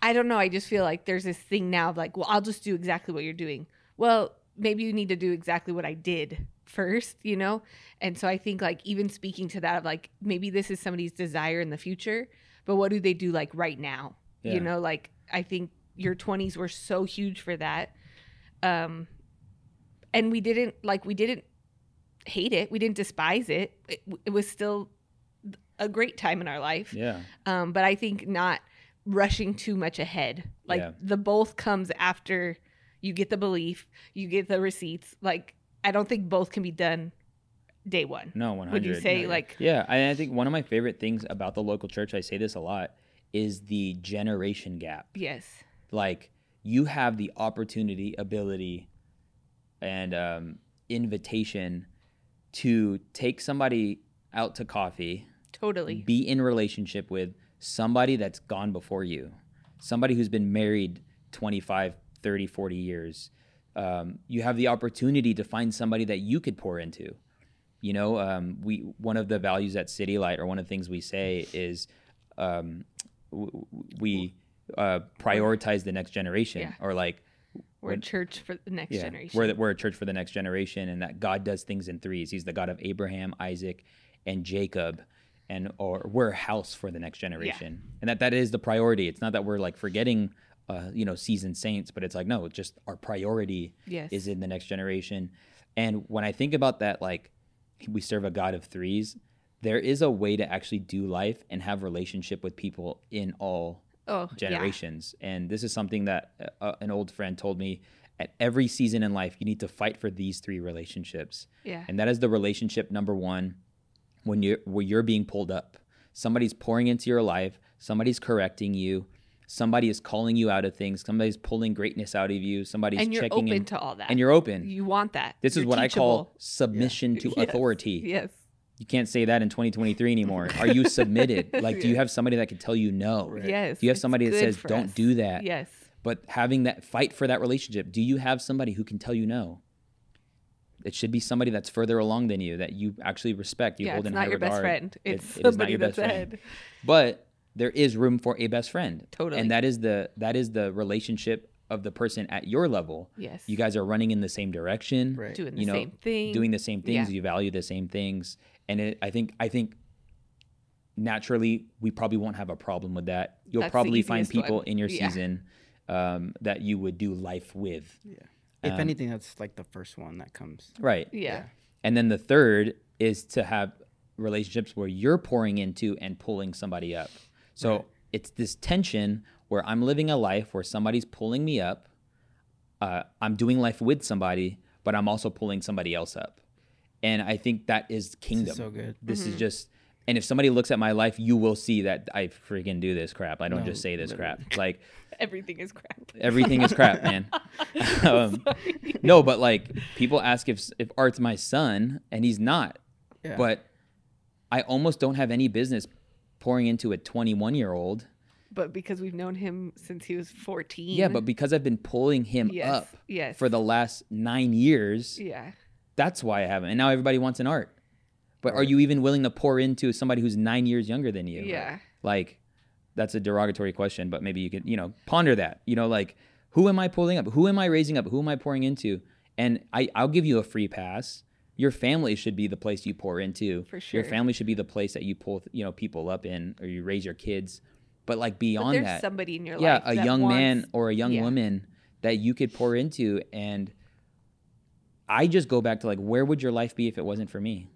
I don't know, I just feel like there's this thing now of like, well, I'll just do exactly what you're doing. Well, maybe you need to do exactly what I did first, you know? And so I think like even speaking to that of like maybe this is somebody's desire in the future, but what do they do like right now? Yeah. You know, like I think your 20s were so huge for that. Um and we didn't like we didn't hate it. We didn't despise it. It, it was still a great time in our life. Yeah. Um but I think not rushing too much ahead. Like Yeah. the both comes after you get the belief, you get the receipts. Like I don't think both can be done day one. No, 100. Would you say yeah. like Yeah, I, I think one of my favorite things about the local church, I say this a lot, is the generation gap. yes. Like you have the opportunity, ability, and um, invitation to take somebody out to coffee, Totally. be in relationship with somebody that's gone before you, somebody who's been married 25, 30, 40 years. Um, you have the opportunity to find somebody that you could pour into. You know, um, we one of the values at City Light, or one of the things we say is um, w- we uh, prioritize the next generation, Yeah. or like We're a church for the next generation. we're, we're a church for the next generation, and that God does things in threes. He's the God of Abraham, Isaac, and Jacob, and or we're a house for the next generation, and that that is the priority. It's not that we're like forgetting, uh, you know, seasoned saints, but it's like no, just our priority yes. is in the next generation. And when I think about that, like we serve a God of threes, there is a way to actually do life and have relationship with people in all oh, yeah. generations. And this is something that uh, an old friend told me at every season in life, you need to fight for these three relationships. Yeah. And that is the relationship number one when you're where you're being pulled up. Somebody's pouring into your life, somebody's correcting you, somebody is calling you out of things, somebody's pulling greatness out of you, somebody's and you're checking open in to all that. and you're open. you want that. this is You're what I call teachable. submission to Yes. authority. Yes. You can't say that in 2023 anymore. Are you submitted? Like, do you have somebody that can tell you no? Right. Yes. Do you have somebody that says, "Don't us." do that"? Yes. But having that fight for that relationship, do you have somebody who can tell you no? It should be somebody that's further along than you that you actually respect. You yeah, hold it's in not high your best regard. friend. It- It's it is not somebody your that's best friend. ahead. But there is room for a best friend. Totally. And that is the that is the relationship of the person at your level. Yes. You guys are running in the same direction. Right. doing the you know, same thing. doing the same things Yeah. you value the same things and it, i think i think naturally we probably won't have a problem with that you'll That's probably find people one. in your Yeah. season um, that you would do life with Yeah. If Um, anything, that's like the first one that comes. right yeah. and then the third is to have relationships where you're pouring into and pulling somebody up so Right. it's this tension where i'm living a life where somebody's pulling me up uh, i'm doing life with somebody but i'm also pulling somebody else up and i think that is kingdom This is so good. This Mm-hmm. is just, and if somebody looks at my life, you will see that I freaking do this crap. I don't No, just say this literally. crap. Like Everything is crap. everything is crap, man. um, no, but like people ask if if Art's my son, and he's not. Yeah. But I almost don't have any business pouring into a 21 year old. But because we've known him since he was 14. Yeah, but because I've been pulling him yes. up Yes. for the last nine years, Yeah. that's why I haven't. And now everybody wants an art. But are you even willing to pour into somebody who's nine years younger than you? Yeah. like that's a derogatory question but maybe you could you know ponder that you know like who am i pulling up who am i raising up who am i pouring into and I, i'll give you a free pass your family should be the place you pour into For sure. your family should be the place that you pull you know people up in or you raise your kids but like But beyond there's that somebody in your yeah life. a that young man or a young yeah. woman that you could pour into and I just go back to like where would your life be if it wasn't for me?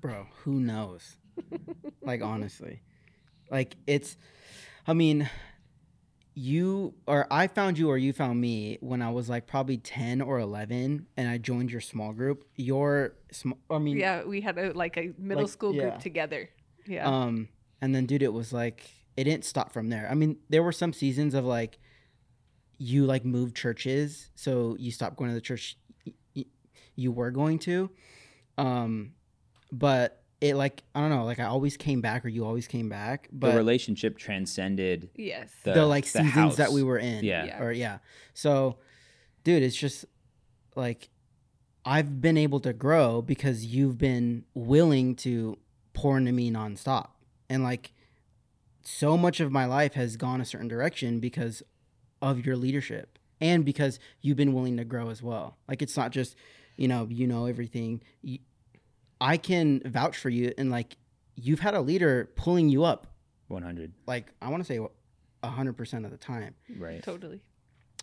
bro who knows like honestly like it's i mean you or i found you or you found me when i was like probably 10 or 11 and i joined your small group your sm- i mean Yeah, we had a like a middle Like, school yeah. group together. Yeah. um and then dude it was like it didn't stop from there i mean there were some seasons of like you like moved churches so you stopped going to the church you were going to um but it like i don't know like i always came back or you always came back but the relationship transcended yes. the, the, like the seasons that we were in Yeah. Yeah. or yeah so dude it's just like i've been able to grow because you've been willing to pour into me nonstop and like so much of my life has gone a certain direction because of your leadership and because you've been willing to grow as well like it's not just you know you know everything you, i can vouch for you and like you've had a leader pulling you up 100 like i want to say 100% of the time right Totally.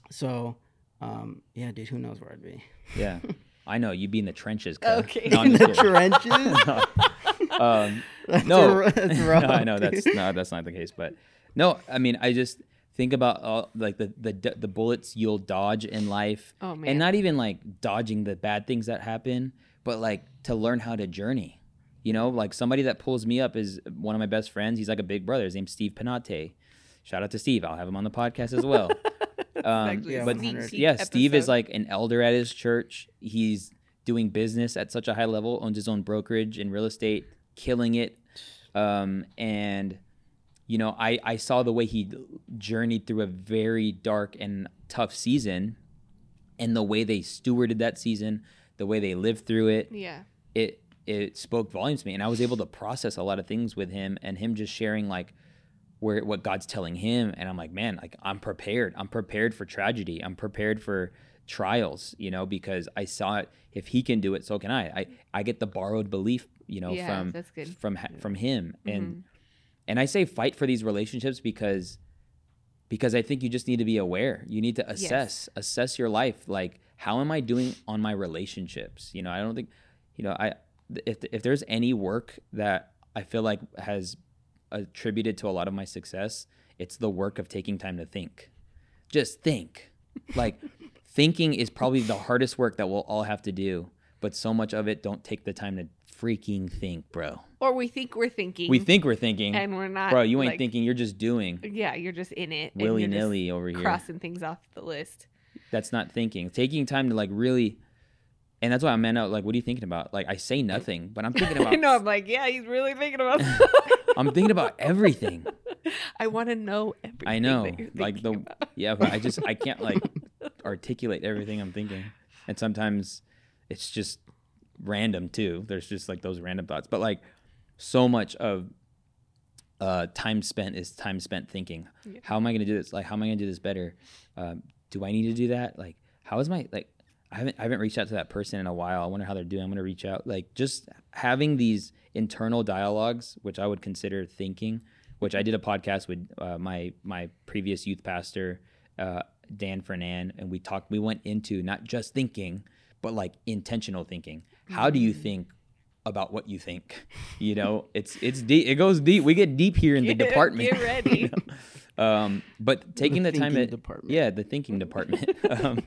so, um, yeah, dude, who knows where I'd be? yeah i know you'd be in the trenches cuz. Okay. no, In the kidding. trenches? um That's no r- that's rough, no, i know that's dude. no that's not the case but no i mean i just think about all like the the the bullets you'll dodge in life Oh man. and not even like dodging the bad things that happen but like to learn how to journey. You know like somebody that pulls me up is one of my best friends. He's like a big brother. His name's steve panate shout out to steve. I'll have him on the podcast as well. Um, but yeah steve is like an elder at his church. He's doing business at such a high level owns his own brokerage in real estate killing it. Um, and you know I, I saw the way he journeyed through a very dark and tough season and the way they stewarded that season the way they lived through it. Yeah. It it spoke volumes to me and i was able to process a lot of things with him and him just sharing like where what god's telling him and i'm like man like i'm prepared. I'm prepared for tragedy. I'm prepared for trials you know because i saw it. If he can do it so can i. I, I get the borrowed belief you know Yeah, from that's good. from from him. And Mhm. and i say fight for these relationships because because i think you just need to be aware. You need to assess assess your life. Like how am i doing on my relationships? You know i don't think you know i if if there's any work that i feel like has attributed to a lot of my success it's the work of taking time to think just think like thinking is probably the hardest work that we'll all have to do but so much of it don't take the time to freaking think bro Or we think we're thinking. we think we're thinking and we're not. bro you ain't like- thinking you're just doing Yeah, you're just in it. Willy nilly over here. Crossing things off the list. That's not thinking. Taking time to like really, and that's why I'm out. Like, what are you thinking about? Like, I say nothing, but I'm thinking about. I know. I'm like, yeah, he's really thinking about. I'm thinking about everything. I want to know everything. I know, like the about. yeah, but I just I can't like articulate everything I'm thinking, and sometimes it's just random too. There's just like those random thoughts, but like so much of uh, time spent is time spent thinking. Yeah. How am I going to do this? Like, how am I going to do this better? Um, do I need to do that? Like, how is my like? I haven't I haven't reached out to that person in a while. I wonder how they're doing. I'm going to reach out. Like, just having these internal dialogues, which I would consider thinking. Which I did a podcast with uh, my my previous youth pastor, uh, Dan Fernan, and we talked. We went into not just thinking, but like intentional thinking. How do you Mm. think about what you think? You know, it's it's deep. It goes deep. We get deep here in the department. get ready. um, but taking the, time thinking to department. yeah, the thinking department. um,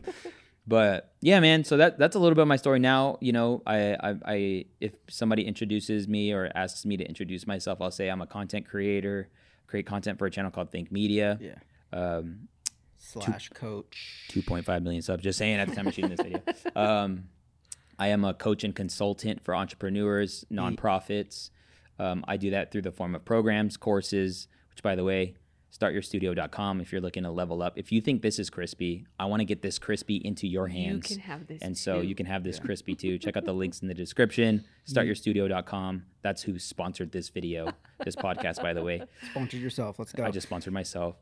but yeah, man. So that that's a little bit of my story. Now, you know, I, I I if somebody introduces me or asks me to introduce myself, I'll say I'm a content creator, create content for a channel called Think Media. Yeah. Um, Slash coach. 2.5 million subs. Just saying at the time of shooting this video. Um, I am a coach and consultant for entrepreneurs, nonprofits. Um, I do that through the form of programs, courses, which, by the way, startyourstudio.com if you're looking to level up. If you think this is crispy, I want to get this crispy into your hands. You hands. can have this. and so too. you can have this crispy too. Check out the links in the description. Startyourstudio.com. That's who sponsored this video, this podcast, by the way. Sponsor yourself. Let's go. I just sponsored myself.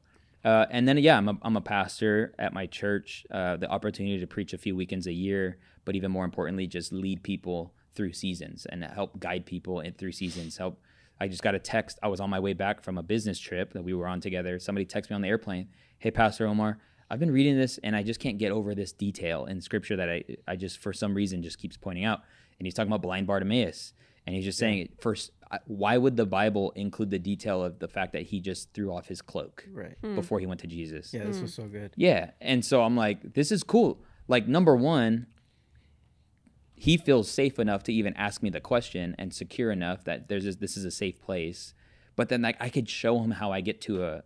Uh, and then yeah, I'm a, I'm a pastor at my church. Uh, the opportunity to preach a few weekends a year, but even more importantly, just lead people through seasons and help guide people in through seasons. Help. I just got a text. I was on my way back from a business trip that we were on together. Somebody texted me on the airplane. Hey, Pastor Omar, I've been reading this and I just can't get over this detail in scripture that I I just for some reason just keeps pointing out. And he's talking about blind Bartimaeus, and he's just saying first, why would the Bible include the detail of the fact that he just threw off his cloak Right. Hmm. before he went to Jesus? Yeah, this hmm. was so good. Yeah. And so I'm like, this is cool. Like, number one, he feels safe enough to even ask me the question and secure enough that there's this, this is a safe place. But then, like, I could show him how I get to a,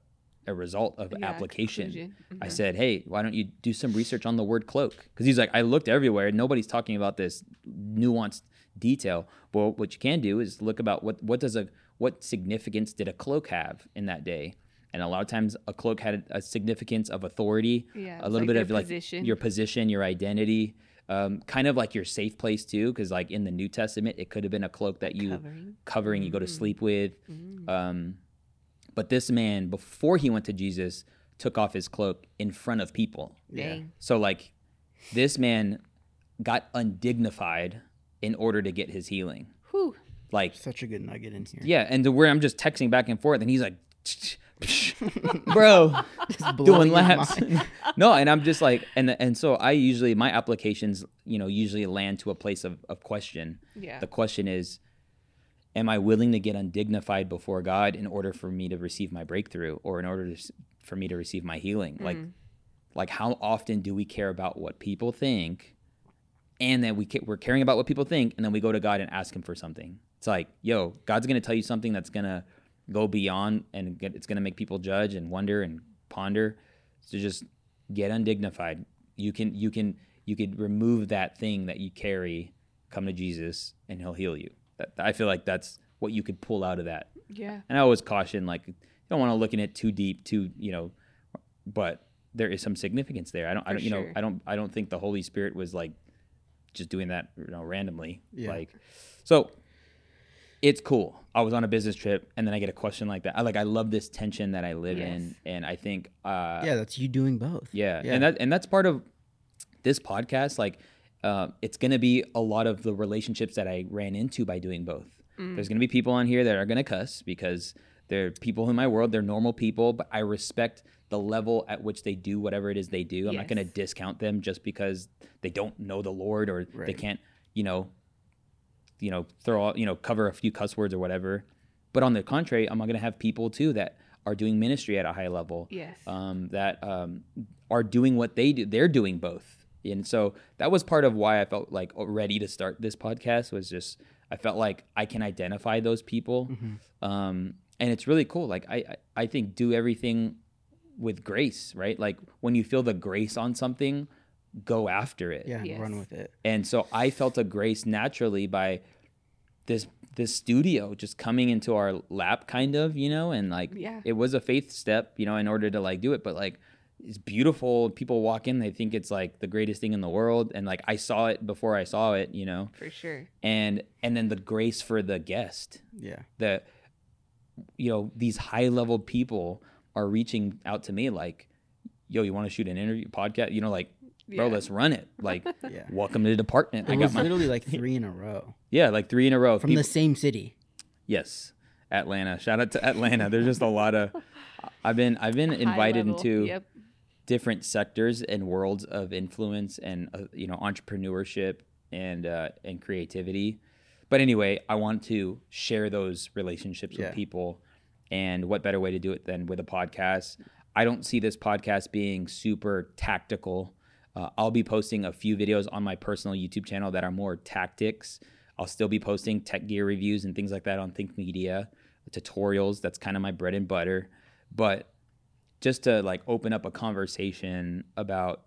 a result of Yeah, application. conclusion. I said, hey, why don't you do some research on the word cloak? Because he's like, I looked everywhere. Nobody's talking about this nuanced detail. Well, what you can do is look about what what does a what significance did a cloak have in that day? And a lot of times, a cloak had a significance of authority, Yeah, a little like bit of like position. your position, your identity, um, kind of like your safe place too. Because like in the New Testament, it could have been a cloak that you Covering. covering you go to Mm. sleep with. Mm. Um, but this man, before he went to Jesus, took off his cloak in front of people. Yeah. So like, this man got undignified in order to get his healing. Whew. Like, Such a good nugget in here. yeah, and to where I'm just texting back and forth, and he's like, bro, doing his laps. no, and I'm just like, and and so I usually my applications, you know, usually land to a place of, of question. Yeah. The question is, am I willing to get undignified before God in order for me to receive my breakthrough, or in order to, for me to receive my healing? Like, mm-hmm. like how often do we care about what people think, and then we ca- we're caring about what people think, and then we go to God and ask Him for something? It's like, yo, God's gonna tell you something that's gonna go beyond, and get, it's gonna make people judge and wonder and ponder. So just get undignified. You can you can you could remove that thing that you carry, come to Jesus, and He'll heal you. That, I feel like that's what you could pull out of that. Yeah. And I always caution, like, you don't want to look in it too deep, too, you know, but there is some significance there. I don't, I don't, you know. I don't, I don't think the Holy Spirit was like just doing that, you know, randomly. Yeah. Like, so it's cool. I was on a business trip, and then I get a question like that. I like, I love this tension that I live in, and I think, uh, Yeah, that's you doing both. yeah, Yeah. and that and that's part of this podcast. Like, uh, it's going to be a lot of the relationships that I ran into by doing both. There's going to be people on here that are going to cuss because they're people in my world. They're normal people, but I respect the level at which they do whatever it is they do. I'm not going to discount them just because they don't know the Lord or they can't, you know, you know, throw out, you know, cover a few cuss words or whatever. But on the contrary, I'm going to have people too that are doing ministry at a high level Yes. um, that um, are doing what they do. They're doing both, and so that was part of why I felt like ready to start this podcast. Was just I felt like I can identify those people, um, and it's really cool. Like I, I, I think do everything with grace, right? Like when you feel the grace on something, go after it. Yeah, Yes. run with it. And so I felt a grace naturally by this this studio just coming into our lap kind of, you know, and like Yeah. it was a faith step, you know, in order to like do it, but like it's beautiful. People walk in, they think it's like the greatest thing in the world and like I saw it before I saw it, you know. For sure. And and then the grace for the guest. Yeah. The you know, these high level people are reaching out to me like, "Yo, you want to shoot an interview podcast?" You know, like, "Bro, Yeah. let's run it." Like, Yeah. welcome to the department. I It got was my literally like three in a row yeah, like three in a row. from People- the same city. yes, Atlanta. Shout out to Atlanta. There's just a lot of. I've been I've been High invited level. into Yep. different sectors and worlds of influence and uh, you know entrepreneurship and uh, and creativity. But anyway, I want to share those relationships Yeah. with people, and what better way to do it than with a podcast? I don't see this podcast being super tactical. Uh, I'll be posting a few videos on my personal YouTube channel that are more tactics. I'll still be posting tech gear reviews and things like that on Think Media, tutorials. That's kind of my bread and butter. But just to like open up a conversation about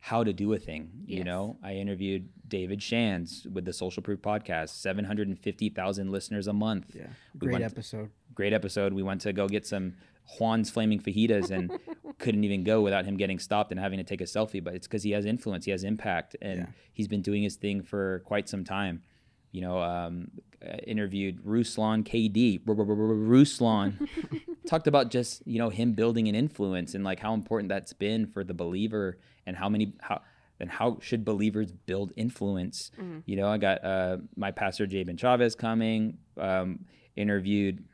how to do a thing. You Yes. know, I interviewed David Shands with the Social Proof podcast, 750,000 listeners a month. Yeah. We Great episode. Great episode. We went to go get some Juan's Flaming Fajitas and couldn't even go without him getting stopped and having to take a selfie. But it's because he has influence, he has impact, and Yeah. he's been doing his thing for quite some time. You know, um, uh, interviewed Ruslan KD, Ruslan, talked about just you know him building an influence and like how important that's been for the believer and how many how and how should believers build influence. You know, I got uh, my pastor Jabin Chavez coming, um, interviewed.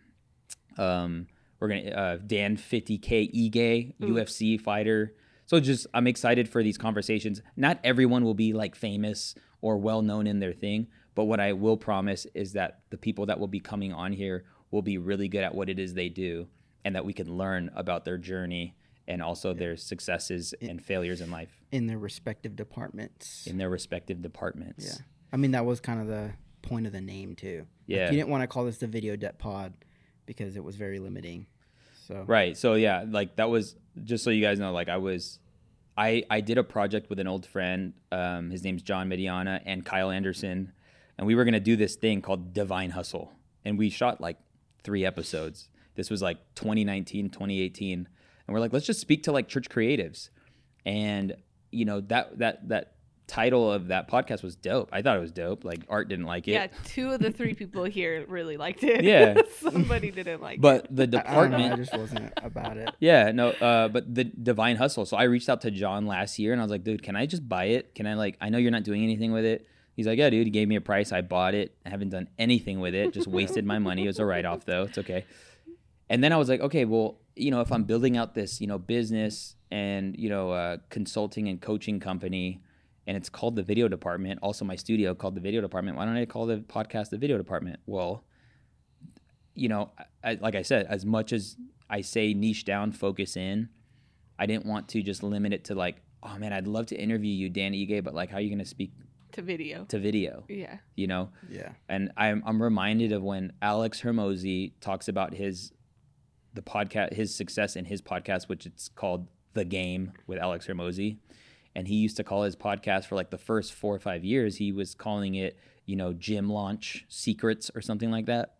Um, we're gonna uh, Dan 50k Ige UFC fighter. So just I'm excited for these conversations. Not everyone will be like famous or well known in their thing, but what I will promise is that the people that will be coming on here will be really good at what it is they do and that we can learn about their journey and also their successes and failures in life in their respective departments. in their respective departments. Yeah. I mean, that was kind of the point of the name too. Like, Yeah. you didn't want to call this the Video Dept Pod because it was very limiting. So Right. So yeah, like that was just so you guys know, like I was I I did a project with an old friend. Um, his name's John Mediana and Kyle Anderson. And we were gonna do this thing called Divine Hustle. And we shot like three episodes. This was like 2019, 2018. And we're like, let's just speak to like church creatives. And you know, that that that title of that podcast was dope. I thought it was dope. Like Art didn't like it. Yeah, two of the three people here really liked it. Yeah. somebody didn't like it. But the I, I don't know, department I just wasn't about it. Yeah, no, uh, but the Divine Hustle. So I reached out to John last year and I was like, dude, can I just buy it? Can I like? I know you're not doing anything with it. He's like, yeah, dude. He gave me a price. I bought it. I haven't done anything with it. Just wasted my money. It was a write off though. It's okay. And then I was like, okay, well, you know, if I'm building out this, you know, business and you know, uh, consulting and coaching company, and it's called the Video Department. Also, my studio called the Video Department. Why don't I call the podcast the Video Department? Well, you know, I, like I said, as much as I say niche down, focus in, I didn't want to just limit it to like, oh man, I'd love to interview you, Danny Ige, but like, how are you going to speak to video. to video? Yeah. You know, Yeah. and I'm I'm reminded of when Alex Hormozi talks about his the podcast his success in his podcast, which it's called The Game with Alex Hormozi. And he used to call his podcast for like the first four or five years, he was calling it, you know, gym launch secrets or something like that.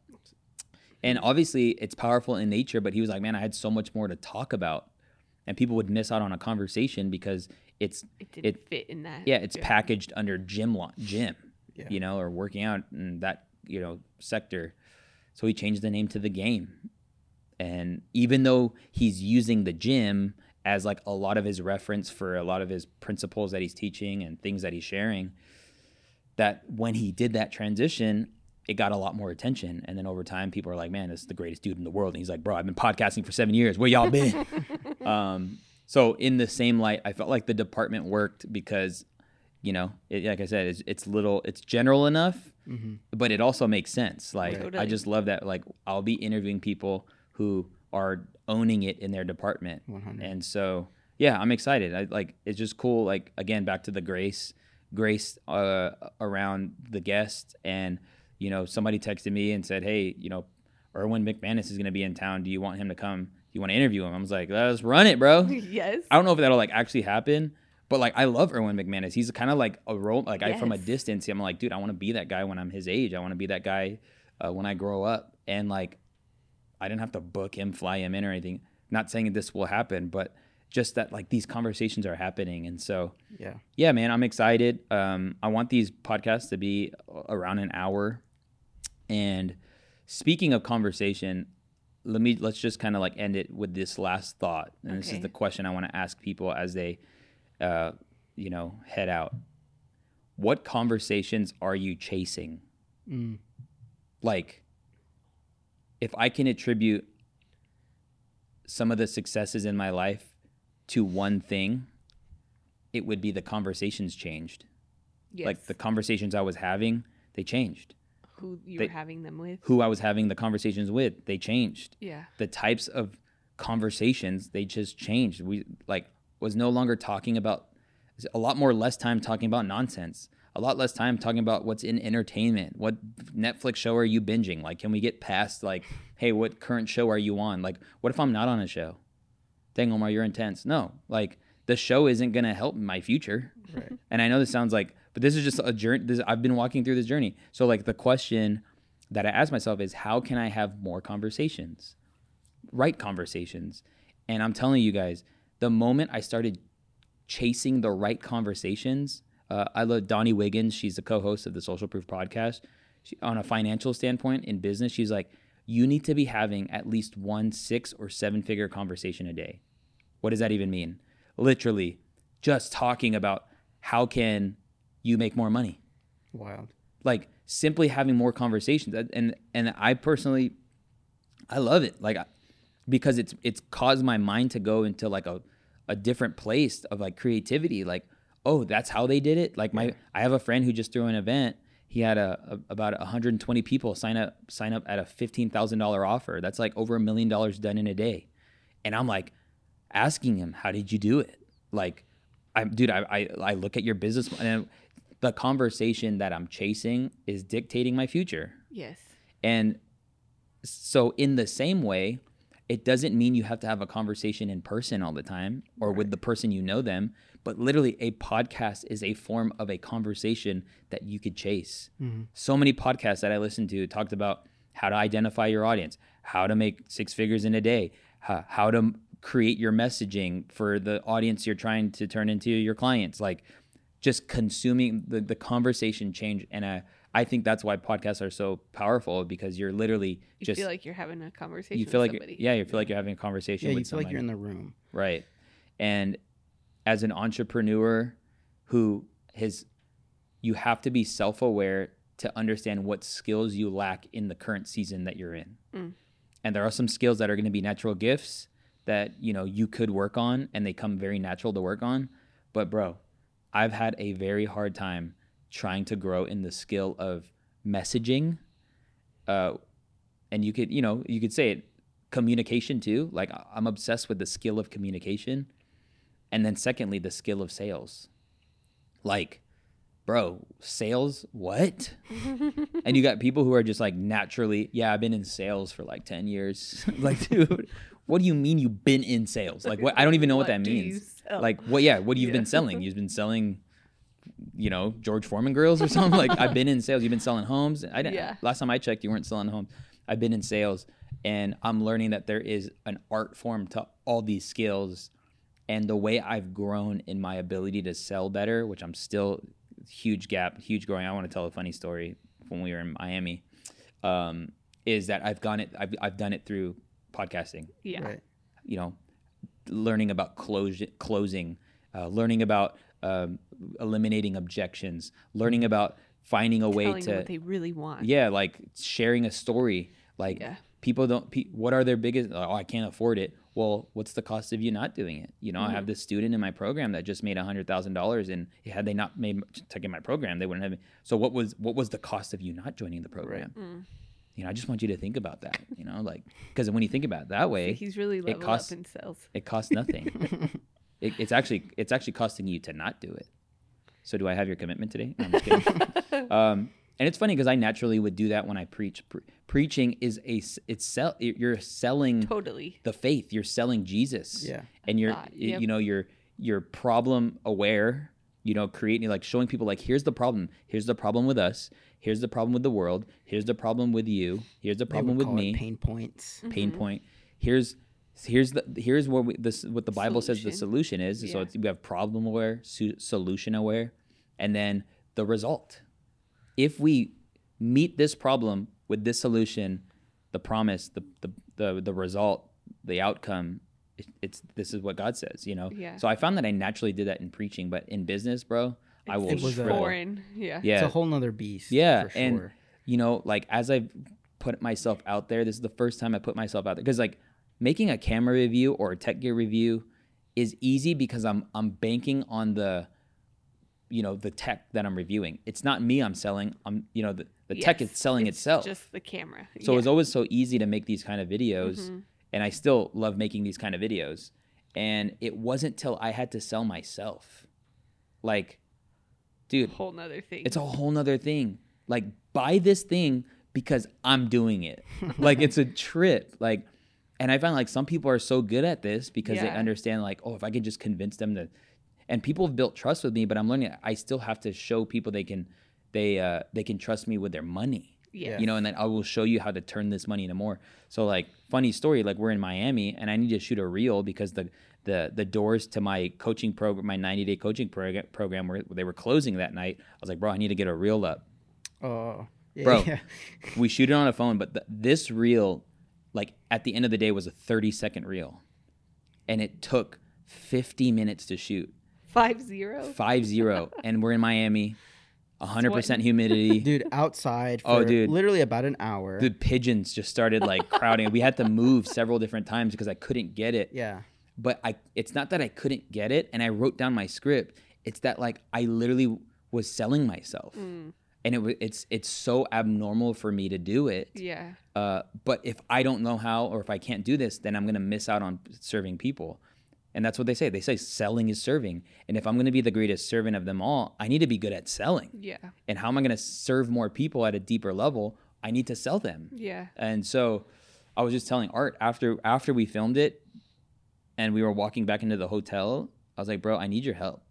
And obviously it's powerful in nature, but he was like, Man, I had so much more to talk about. And people would miss out on a conversation because it's It didn't It- fit in that. yeah, it's packaged under gym launch gym Yeah. you know, or working out in that, you know, sector. So he changed the name to the game. And even though he's using the gym as like a lot of his reference for a lot of his principles that he's teaching and things that he's sharing, that when he did that transition, it got a lot more attention. And then over time, people are like, man, this is the greatest dude in the world. And he's like, bro, I've been podcasting for seven years. Where y'all been? um, so in the same light, I felt like the department worked because, you know, it, like I said, it's, it's little, it's general enough, but it also makes sense. Like I just love that. Like I'll be interviewing people who are owning it in their department, 100. and so yeah, I'm excited. I like it's just cool. Like again, back to the grace, grace uh, around the guest, and you know, somebody texted me and said, hey, you know, Erwin McManus is going to be in town. Do you want him to come? Do you want to interview him? I was like, let's run it, bro. yes. I don't know if that'll like actually happen, but like I love Erwin McManus. He's kind of like a role. Like I from a distance, I'm like, dude, I want to be that guy when I'm his age. I want to be that guy uh, when I grow up. And like, I didn't have to book him, fly him in, or anything. Not saying this will happen, but just that like these conversations are happening, and so Yeah. yeah, man, I'm excited. Um, I want these podcasts to be around an hour. And speaking of conversation, let me let's just kind of like end it with this last thought. And this is the question I want to ask people as they, uh, you know, head out. What conversations are you chasing? Mm. Like, if I can attribute some of the successes in my life to one thing, it would be the conversations changed. yes. Like the conversations I was having, they changed. who you they- were having them with. Who I was having the conversations with, they changed. Yeah. The types of conversations, they just changed. We like was no longer talking about a lot more less time talking about nonsense. A lot less time talking about what's in entertainment. What Netflix show are you binging? Like, can we get past like, hey, what current show are you on? Like, what if I'm not on a show? Dang, Omar, you're intense. No, like the show isn't gonna help my future. Right. And I know this sounds like, but this is just a journey. This, I've been walking through this journey. So like the question that I ask myself is, how can I have more conversations, right conversations? And I'm telling you guys, the moment I started chasing the right conversations, uh, I love Donnie Wiggins. She's the co-host of the Social Proof podcast. She, on a financial standpoint in business, she's like, you need to be having at least one six or seven figure conversation a day. What does that even mean? Literally, just talking about how can you make more money Wild. like simply having more conversations and and i personally i love it like because it's it's caused my mind to go into like a a different place of like creativity. Like, oh, that's how they did it. Like my, I have a friend who just threw an event. He had a, a about 120 people sign up sign up at a fifteen thousand dollar offer. That's like over a million dollars done in a day. And I'm like asking him, how did you do it? Like, I'm dude, I I, I look at your business and the conversation that I'm chasing is dictating my future. Yes. And so, in the same way, it doesn't mean you have to have a conversation in person all the time or with the person you know them, but literally, a podcast is a form of a conversation that you could chase. Mm-hmm. So many podcasts that I listened to talked about how to identify your audience, how to make six figures in a day, how, how to create your messaging for the audience you're trying to turn into your clients. Like, just consuming the, the conversation change and I, I think that's why podcasts are so powerful because you're literally You just feel like you're having a conversation. you feel with like somebody. yeah you feel like you're having a conversation Yeah, with you feel somebody like you're in the room. right and as an entrepreneur who has you have to be self-aware to understand what skills you lack in the current season that you're in. Mm. and there are some skills that are going to be natural gifts that you know you could work on and they come very natural to work on. But bro i've had a very hard time trying to grow in the skill of messaging uh, and you could you know you could say it communication too. Like i'm obsessed with the skill of communication and then secondly the skill of sales. Like bro sales what? And you got people who are just like naturally yeah i've been in sales for like 10 years. Like dude what do you mean you've been in sales? Like what i don't even know what, that means. like what yeah what you've Yeah. been selling. You've been selling you know george foreman grills or something? Like i've been in sales. You've been selling homes. I didn't Yeah. last time i checked you weren't selling homes. I've been in sales and i'm learning that there is an art form to all these skills and the way i've grown in my ability to sell better which i'm still huge gap huge growing i want to tell a funny story when we were in miami um, is that i've gone it I've, I've done it through podcasting yeah. Right. you know, learning about close, closing, uh, learning about um, eliminating objections, learning about finding a way Telling them to, what they really want. yeah, like sharing a story. Like Yeah. people don't, pe- what are their biggest, oh, I can't afford it. Well, what's the cost of you not doing it? You know, I Mm-hmm. have this student in my program that just made a hundred thousand dollars, and had they not made taken my program, they wouldn't have. So what was what was the cost of you not joining the program? Mm. You know, I just want you to think about that. You know, like because when you think about it that way, He's really level costs- up in sales. it costs nothing. it, it's actually it's actually costing you to not do it. So do I have your commitment today? No, I'm just kidding. um, and it's funny because I naturally would do that when I preach. Pre- preaching is a it's sell you're selling Totally. the faith. You're selling Jesus. Yeah. and you're thought, y- yep. you know you're you're problem aware. You know, creating like showing people like here's the problem. Here's the problem with us. Here's the problem with the world. Here's the problem with you. Here's the problem with me pain points. pain mm-hmm. point. Here's here's the here's what we, this what the Bible says the Solution. solution is. So Yeah. it's, we have problem aware, su- solution aware, and then the result. If we meet this problem with this solution, the promise, the the the, the result, the outcome, it, it's this is what God says. You know. Yeah. So I found that I naturally did that in preaching, but in business, bro, I will It was a- shrivel. Foreign. Yeah. Yeah, It's a whole nother beast. yeah, for and sure. you know, like as I've put myself out there, this is the first time I put myself out there because like making a camera review or a tech gear review is easy because I'm I'm banking on the you know the tech that I'm reviewing. It's not me I'm selling. I'm you know the, the tech is selling it's itself. Just the camera. so yeah. it's always so easy to make these kind of videos Mhm. and I still love making these kind of videos. And it wasn't till I had to sell myself. Like dude, whole nother thing. it's a whole nother thing. Like buy this thing because I'm doing it. like it's a trip. Like and I find like some people are so good at this because they understand like, oh, if I can just convince them to and people have built trust with me, but I'm learning I still have to show people they can they uh they can trust me with their money. yeah. You know, and then I will show you how to turn this money into more. So like funny story, like we're in Miami and I need to shoot a reel because the the the doors to my coaching program, my 90 day coaching program program where they were closing that night. I was like, bro, I need to get a reel up. Oh, yeah, Bro. We shoot it on a phone, but th this reel, like at the end of the day, was a 30 second reel, and it took 50 minutes to shoot, Five zero. five zero, and we're in Miami, 100 percent humidity. dude, outside for Oh, dude. literally about an hour. the pigeons just started like crowding. We had to move several different times because I couldn't get it. yeah, but I it's not that I couldn't get it and I wrote down my script. It's that like I literally was selling myself. Mm, And it was it's it's so abnormal for me to do it. yeah. Uh, but if I don't know how or if I can't do this, then I'm gonna miss out on serving people. And that's what they say. They say selling is serving. And if I'm gonna be the greatest servant of them all, I need to be good at selling. Yeah. And how am I gonna serve more people at a deeper level? I need to sell them. Yeah. And so I was just telling Art after after we filmed it and we were walking back into the hotel, I was like, bro, I need your help.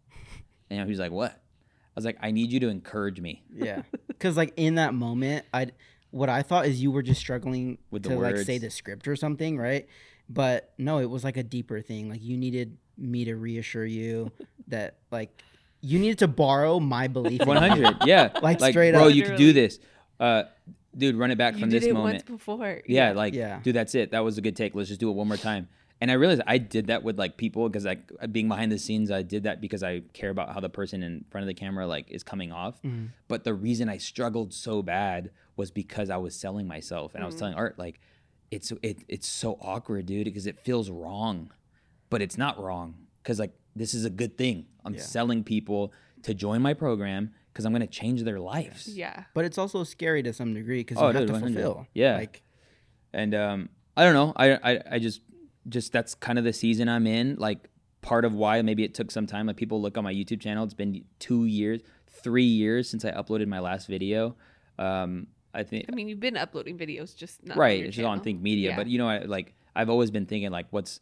And he was like, What? I was like, I need you to encourage me. Yeah, because like in that moment, I what I thought is you were just struggling With the to like say the script or something, right? But no, it was like a deeper thing. Like you needed me to reassure you that like you needed to borrow my belief. in you. hundred. Yeah. Like, straight bro, up. Bro, you can do this. Uh dude, run it back You from did this it moment. once before. Yeah, like, Yeah. dude, that's it. That was a good take. Let's just do it one more time. And I realized I did that with like people because like being behind the scenes, I did that because I care about how the person in front of the camera like is coming off. Mhm. But the reason I struggled so bad was because I was selling myself, and I was telling Art like, it's it it's so awkward, dude, because it feels wrong, but it's not wrong because like this is a good thing. I'm Yeah. selling people to join my program because I'm gonna change their lives. Yeah. But it's also scary to some degree because Oh, you have dude, to fulfill. Yeah. Like and um i don't know I, I i just just that's kind of the season i'm in like part of why maybe it took some time like people look on my youtube channel it's been two years three years since i uploaded my last video um i think I mean, you've been uploading videos, just not right it's just on think media Yeah. but you know I, like i've always been thinking like what's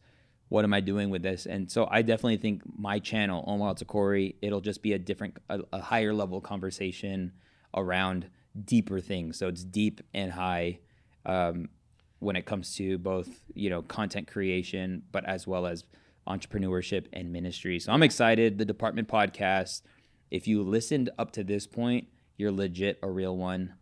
what am i doing with this? And so i definitely think my channel omar Eltakrori, it'll just be a different a, a higher level conversation around deeper things. So it's deep and high um, when it comes to both you know content creation but as well as entrepreneurship and ministry. So i'm excited. The department podcast if you listened up to this point you're legit a real one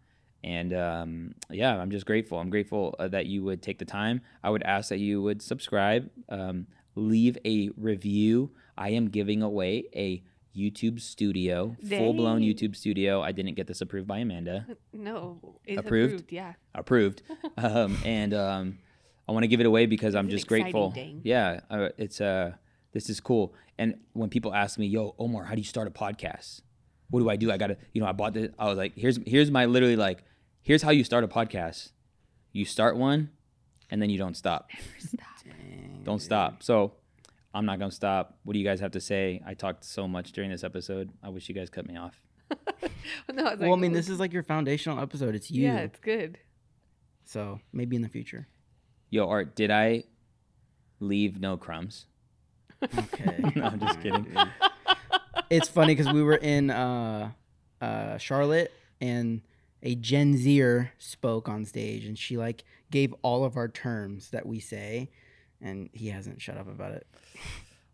and um, yeah i'm just grateful. I'm grateful uh, that you would take the time. I would ask that you would subscribe um, leave a review. I am giving away a youtube studio full-blown youtube studio. I didn't get this approved by amanda. No, it's Approved? approved. Yeah. approved. Um, and um, i want to give it away because i'm just grateful. day. yeah uh, it's uh this is cool. And when people ask me yo omar how do you start a podcast? What do i do? I gotta you know i bought this i was like here's here's my literally like here's how you start a podcast you start one and then you don't stop stop. don't stop so i'm not gonna stop what do you guys have to say i talked so much during this episode i wish you guys cut me off no, I was well, I mean, this is like your foundational episode. It's you. Yeah, it's good. So maybe in the future. yo art did i leave no crumbs Okay. No, I'm just kidding. it's funny because we were in uh, uh, Charlotte and a Gen Zer spoke on stage and she like gave all of our terms that we say and he hasn't shut up about it.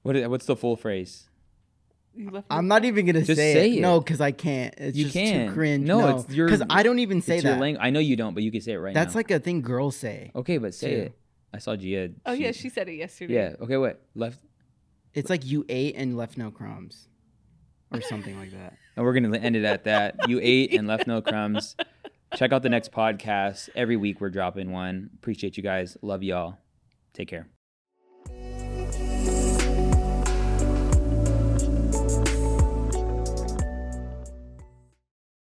what is, what's the full phrase I'm not even gonna Just say, say it. it. No, because I can't. It's You just can. too cringe. No, No, it's your- because I don't even say that. language. I know you don't, but you can say it right now. That's now. like a thing girls say. okay, but say too. it. I saw Gia. Oh yeah, she said it yesterday. Yeah. Okay. What left? It's like you ate and left no crumbs, or something like that. And we're gonna end it at that. You ate and left no crumbs. Check out the next podcast. Every week we're dropping one. Appreciate you guys. Love y'all. Take care.